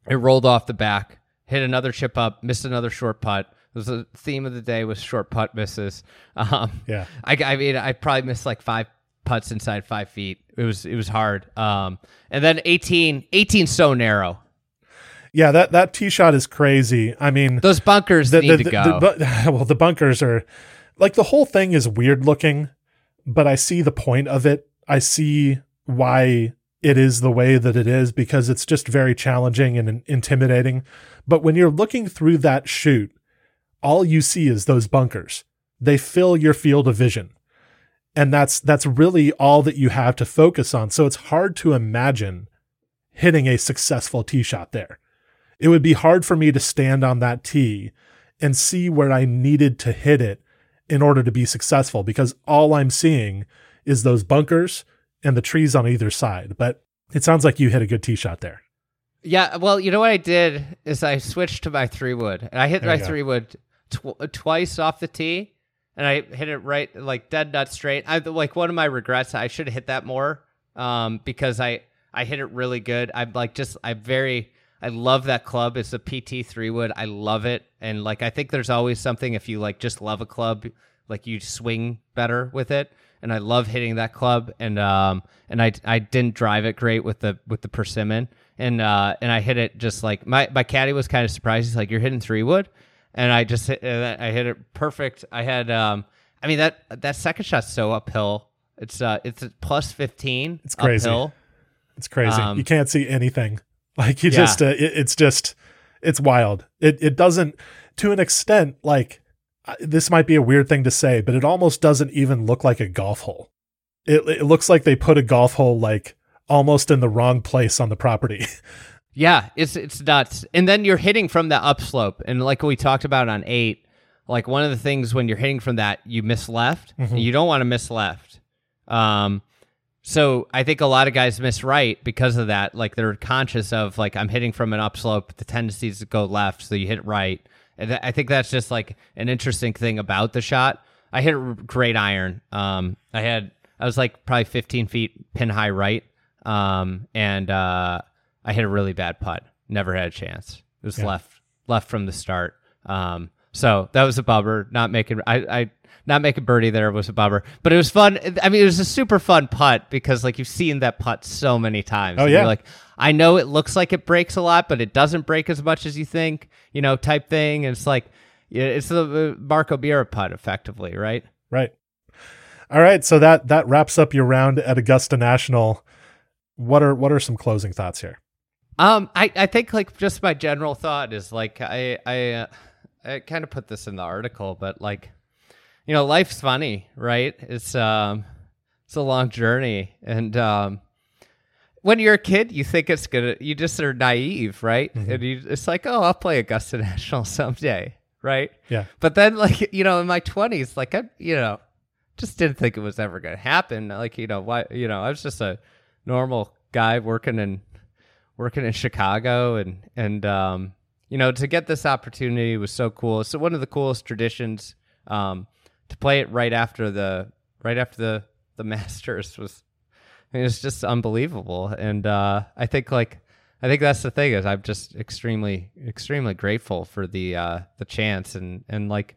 it rolled off the back, hit another chip up, missed another short putt. It was the theme of the day was short putt misses. <laughs> Um, Yeah. I, I mean, I probably missed like five putts inside five feet. It was it was hard. Um, and then 18, 18 so narrow. Yeah, that that tee shot is crazy. I mean, Those bunkers the, need the- to go. the <laughs> well, the bunkers are like the whole thing is weird looking, but I see the point of it. I see why it is the way that it is because it's just very challenging and intimidating. But when you're looking through that chute, all you see is those bunkers. They fill your field of vision. And that's that's really all that you have to focus on. So it's hard to imagine hitting a successful tee shot there. It would be hard for me to stand on that tee and see where I needed to hit it in order to be successful because all I'm seeing is those bunkers and the trees on either side. But it sounds like you hit a good tee shot there. Yeah, well, you know what I did is I switched to my three wood, and I hit There my three wood tw- twice off the tee, and I hit it right like dead nut straight. I like one of my regrets. I should have hit that more, um, because I I hit it really good. I'm like just I very I love that club. It's a PT three wood. I love it, and like I think there's always something if you like just love a club, like you swing better with it. And I love hitting that club, and um, and I I didn't drive it great with the with the persimmon, and uh, and I hit it just like my my caddy was kind of surprised. He's like, "You're hitting three wood," and I just hit, I hit it perfect. I had um, I mean that that second shot's so uphill. It's uh, it's a plus fifteen. It's crazy. Uphill. It's crazy. Um, you can't see anything. Like you Yeah. just, uh, it, it's just, it's wild. It it doesn't, to an extent, like this might be a weird thing to say, but it almost doesn't even look like a golf hole. It it looks like they put a golf hole like almost in the wrong place on the property. <laughs> Yeah, it's it's nuts. And then you're hitting from the upslope, and like we talked about on eight, like one of the things when you're hitting from that, you miss left. Mhm. And you don't want to miss left. Um, so I think a lot of guys miss right because of that. Like they're conscious of like I'm hitting from an upslope, the tendency is to go left, so you hit right. And th- I think that's just like an interesting thing about the shot. I hit a great iron. Um, I had I was like probably 15 feet pin high right. Um, and uh, I hit a really bad putt. Never had a chance. It was Yeah. left left from the start. Um, so that was a bummer. Not making I, I not making birdie there was a bummer, but it was fun. I mean, it was a super fun putt because like you've seen that putt so many times. Oh, yeah. you're like I know it looks like it breaks a lot, but it doesn't break as much as you think. You know, type thing. And it's like it's the Mark O'Meara putt, effectively, right? right. All right. So that that wraps up your round at Augusta National. What are what are some closing thoughts here? Um, I, I think like just my general thought is like I I uh, I kind of put this in the article, but like you know, life's funny, right? It's um it's a long journey, and um when you're a kid, you think it's gonna you just are naive, right? And you, it's like, oh, I'll play Augusta <laughs> National someday. right? Yeah. But then, like you know, in my twenties, like I, you know, just didn't think it was ever going to happen. Like you know, why? You know, I was just a normal guy working in working in Chicago, and and um, you know, to get this opportunity was so cool. So one of the coolest traditions. Um, to play it right after the right after the the <laughs> Masters was, I mean, it's just unbelievable. And uh, I think like I think that's the thing is I'm just extremely extremely grateful for the uh, the chance and and like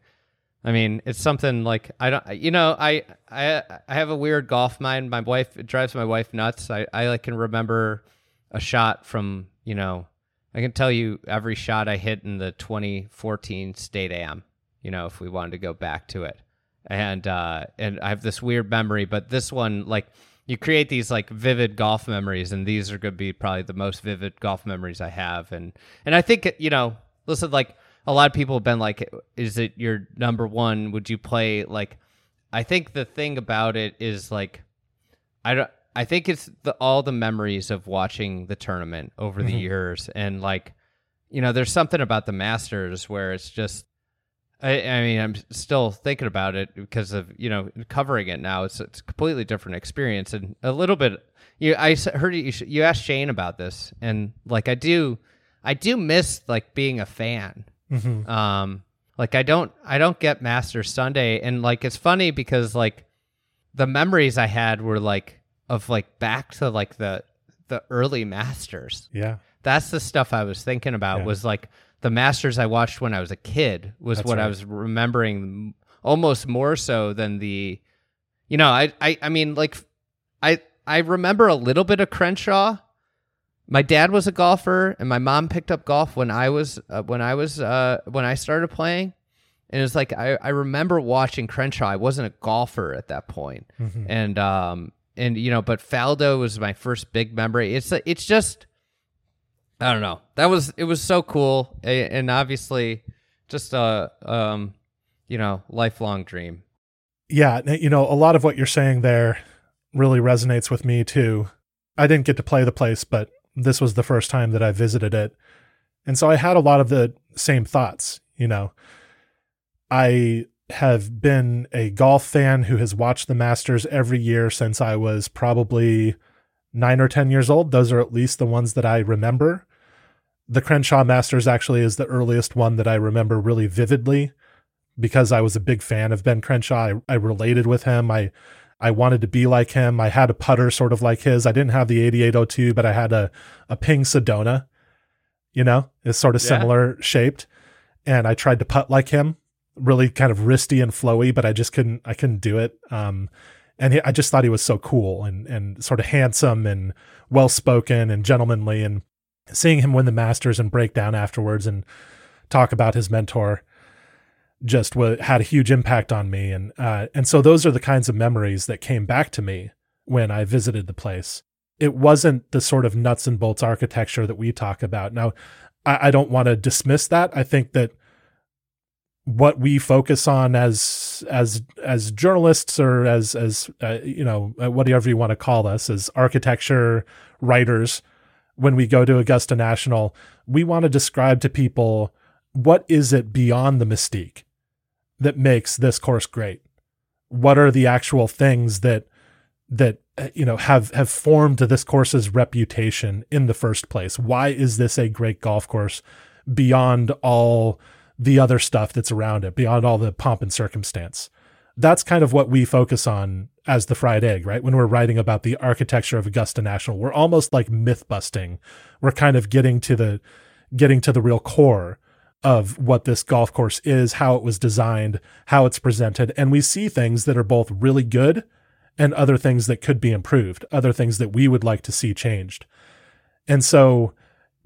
I mean it's something like I don't you know I I I have a weird golf mind. My wife it drives my wife nuts. I I like can remember a shot from you know I can tell you every shot I hit in the 2014 State Am. You know if we wanted to go back to it and uh, and I have this weird memory, but this one like you create these like vivid golf memories, and these are going to be probably the most vivid golf memories I have, and and I think you know, listen, like a lot of people have been like, is it your number one? Would you play like? I think the thing about it is like, I don't. I think it's the all the memories of watching the tournament over the years, and like, you know, there's something about the Masters where it's just I, I, mean, I'm still thinking about it because of you know covering it now. It's it's a completely different experience and a little bit. You, I heard you. You asked Shane about this, and like I do, I do miss like being a fan. Mm-hmm. Um, like I don't, I don't get Masters Sunday, and like it's funny because like the memories I had were like of like back to like the the early Masters. Yeah, that's the stuff I was thinking about. Yeah. Was like the Masters I watched when I was a kid was That's what right. I was remembering almost more so than the, you know, I, I, I mean, like, I, I remember a little bit of Crenshaw. My dad was a golfer, and my mom picked up golf when I was uh, when I was uh, when I started playing, and it's like I, I remember watching Crenshaw. I wasn't a golfer at that point. Mm-hmm. and um and you know, but Faldo was my first big memory. It's it's just I don't know. That was it was so cool and obviously just a um you know, lifelong dream. Yeah, you know, a lot of what you're saying there really resonates with me too. I didn't get to play the place, but this was the first time that I visited it. And so I had a lot of the same thoughts, you know. I have been a golf fan who has watched the Masters every year since I was probably nine or 10 years old. Those are at least the ones that I remember. The Crenshaw Masters actually is the earliest one that I remember really vividly because I was a big fan of Ben Crenshaw. I, I related with him. I I wanted to be like him. I had a putter sort of like his. I didn't have the 8802, but I had a, a Ping Sedona, you know, it's sort of yeah. similar shaped. And I tried to putt like him, really kind of wristy and flowy, but I just couldn't, I couldn't do it. Um, and he, I just thought he was so cool and and sort of handsome and well spoken and gentlemanly. And seeing him win the Masters and break down afterwards and talk about his mentor just w- had a huge impact on me. And uh, and so those are the kinds of memories that came back to me when I visited the place. It wasn't the sort of nuts and bolts architecture that we talk about. Now, I, I don't want to dismiss that. I think that what we focus on as as as journalists or as as uh, you know uh, whatever you want to call us as architecture writers when we go to Augusta National we want to describe to people what is it beyond the mystique that makes this course great what are the actual things that that uh, you know have have formed this course's reputation in the first place why is this a great golf course beyond all the other stuff that's around it beyond all the pomp and circumstance. That's kind of what we focus on as the fried egg, right? When we're writing about the architecture of Augusta National, we're almost like myth busting. We're kind of getting to the getting to the real core of what this golf course is, how it was designed, how it's presented, and we see things that are both really good and other things that could be improved, other things that we would like to see changed. And so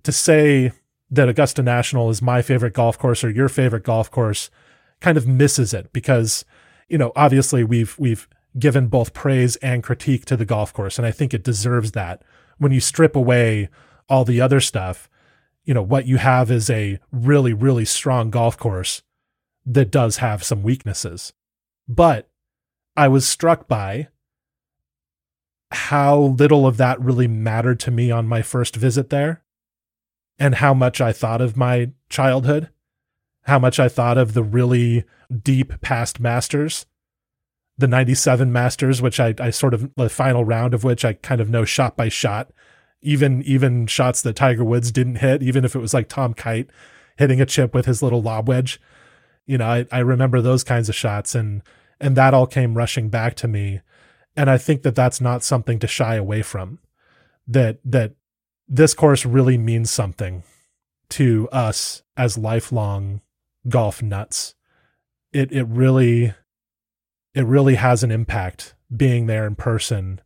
to say that Augusta National is my favorite golf course or your favorite golf course kind of misses it because you know obviously we've we've given both praise and critique to the golf course. And I think it deserves that. When you strip away all the other stuff you know what you have is a really really strong golf course that does have some weaknesses. But I was struck by how little of that really mattered to me on my first visit there and how much I thought of my childhood, how much I thought of the really deep past masters, the 97 masters, which I, I sort of, the final round of which I kind of know shot by shot, even, even shots that Tiger Woods didn't hit, even if it was like Tom Kite hitting a chip with his little lob wedge. You know, I, I remember those kinds of shots and, and that all came rushing back to me. And I think that that's not something to shy away from that, that this course really means something to us as lifelong golf nuts. It it really it really has an impact being there in person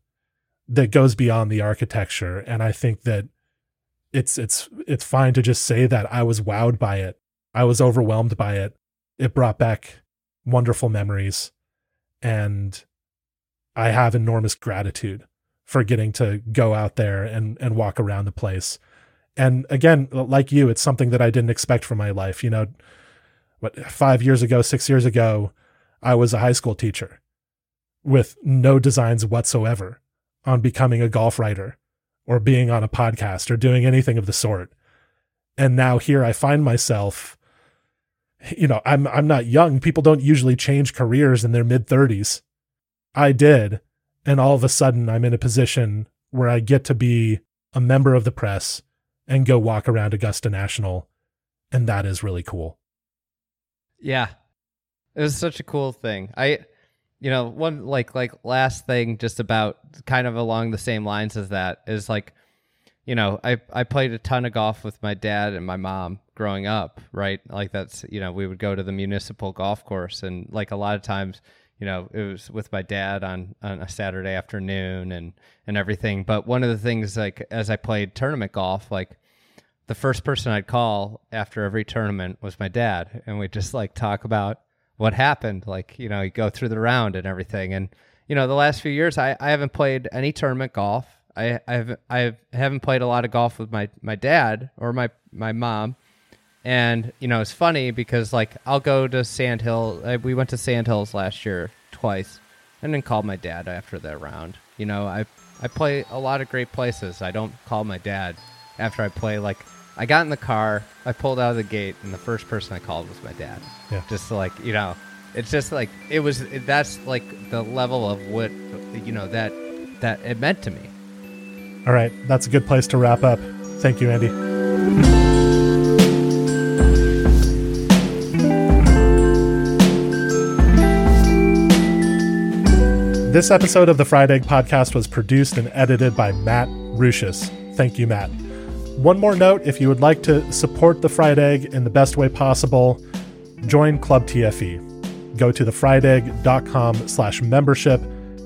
that goes beyond the architecture and I think that it's it's it's fine to just say that I was wowed by it. I was overwhelmed by it. It brought back wonderful memories and I have enormous gratitude for getting to go out there and and walk around the place. And again, like you, it's something that I didn't expect from my life. You know, what five years ago, six years ago, I was a high school teacher with no designs whatsoever on becoming a golf writer or being on a podcast or doing anything of the sort. And now here I find myself, you know, I'm I'm not young. People don't usually change careers in their mid 30s. I did, and all of a sudden I'm in a position where I get to be a member of the press and go walk around Augusta National, and that is really cool. Yeah. It was such a cool thing. I you know, one like like last thing just about kind of along the same lines as that is like you know, I I played a ton of golf with my dad and my mom growing up, right? Like that's, you know, we would go to the municipal golf course and like a lot of times, you know, it was with my dad on on a Saturday afternoon and and everything. But one of the things like as I played tournament golf, like the first person I'd call after every tournament was my dad, and we'd just like talk about what happened. Like, you know, you go through the round and everything. And, you know, the last few years, I, I haven't played any tournament golf. I, I have I haven't played a lot of golf with my, my dad or my, my mom. And, you know, it's funny because, like, I'll go to Sandhill. Uh, we went to Sandhills last year twice and then called my dad after that round. You know, I, I play a lot of great places. I don't call my dad after I play, like, I got in the car, I pulled out of the gate, and the first person I called was my dad. Yeah. Just to, like, you know, it's just like it was. That's like the level of what you know that that it meant to me. All right, that's a good place to wrap up. Thank you, Andy. This episode of the Fried Egg Podcast was produced and edited by Matt Ruchis. Thank you, Matt. One more note if you would like to support the Fried Egg in the best way possible, join Club TFE. Go to thefriedegg.com slash membership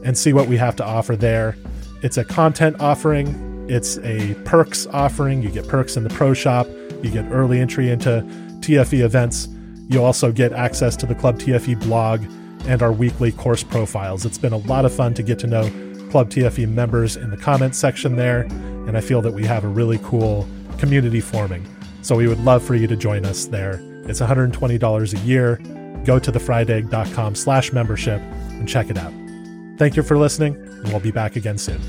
and see what we have to offer there. It's a content offering, it's a perks offering. You get perks in the pro shop, you get early entry into TFE events. You also get access to the Club TFE blog and our weekly course profiles. It's been a lot of fun to get to know Club TFE members in the comments section there, and I feel that we have a really cool community forming. So we would love for you to join us there. It's $120 a year. Go to thefriedegg.com slash membership and check it out. Thank you for listening, and we'll be back again soon.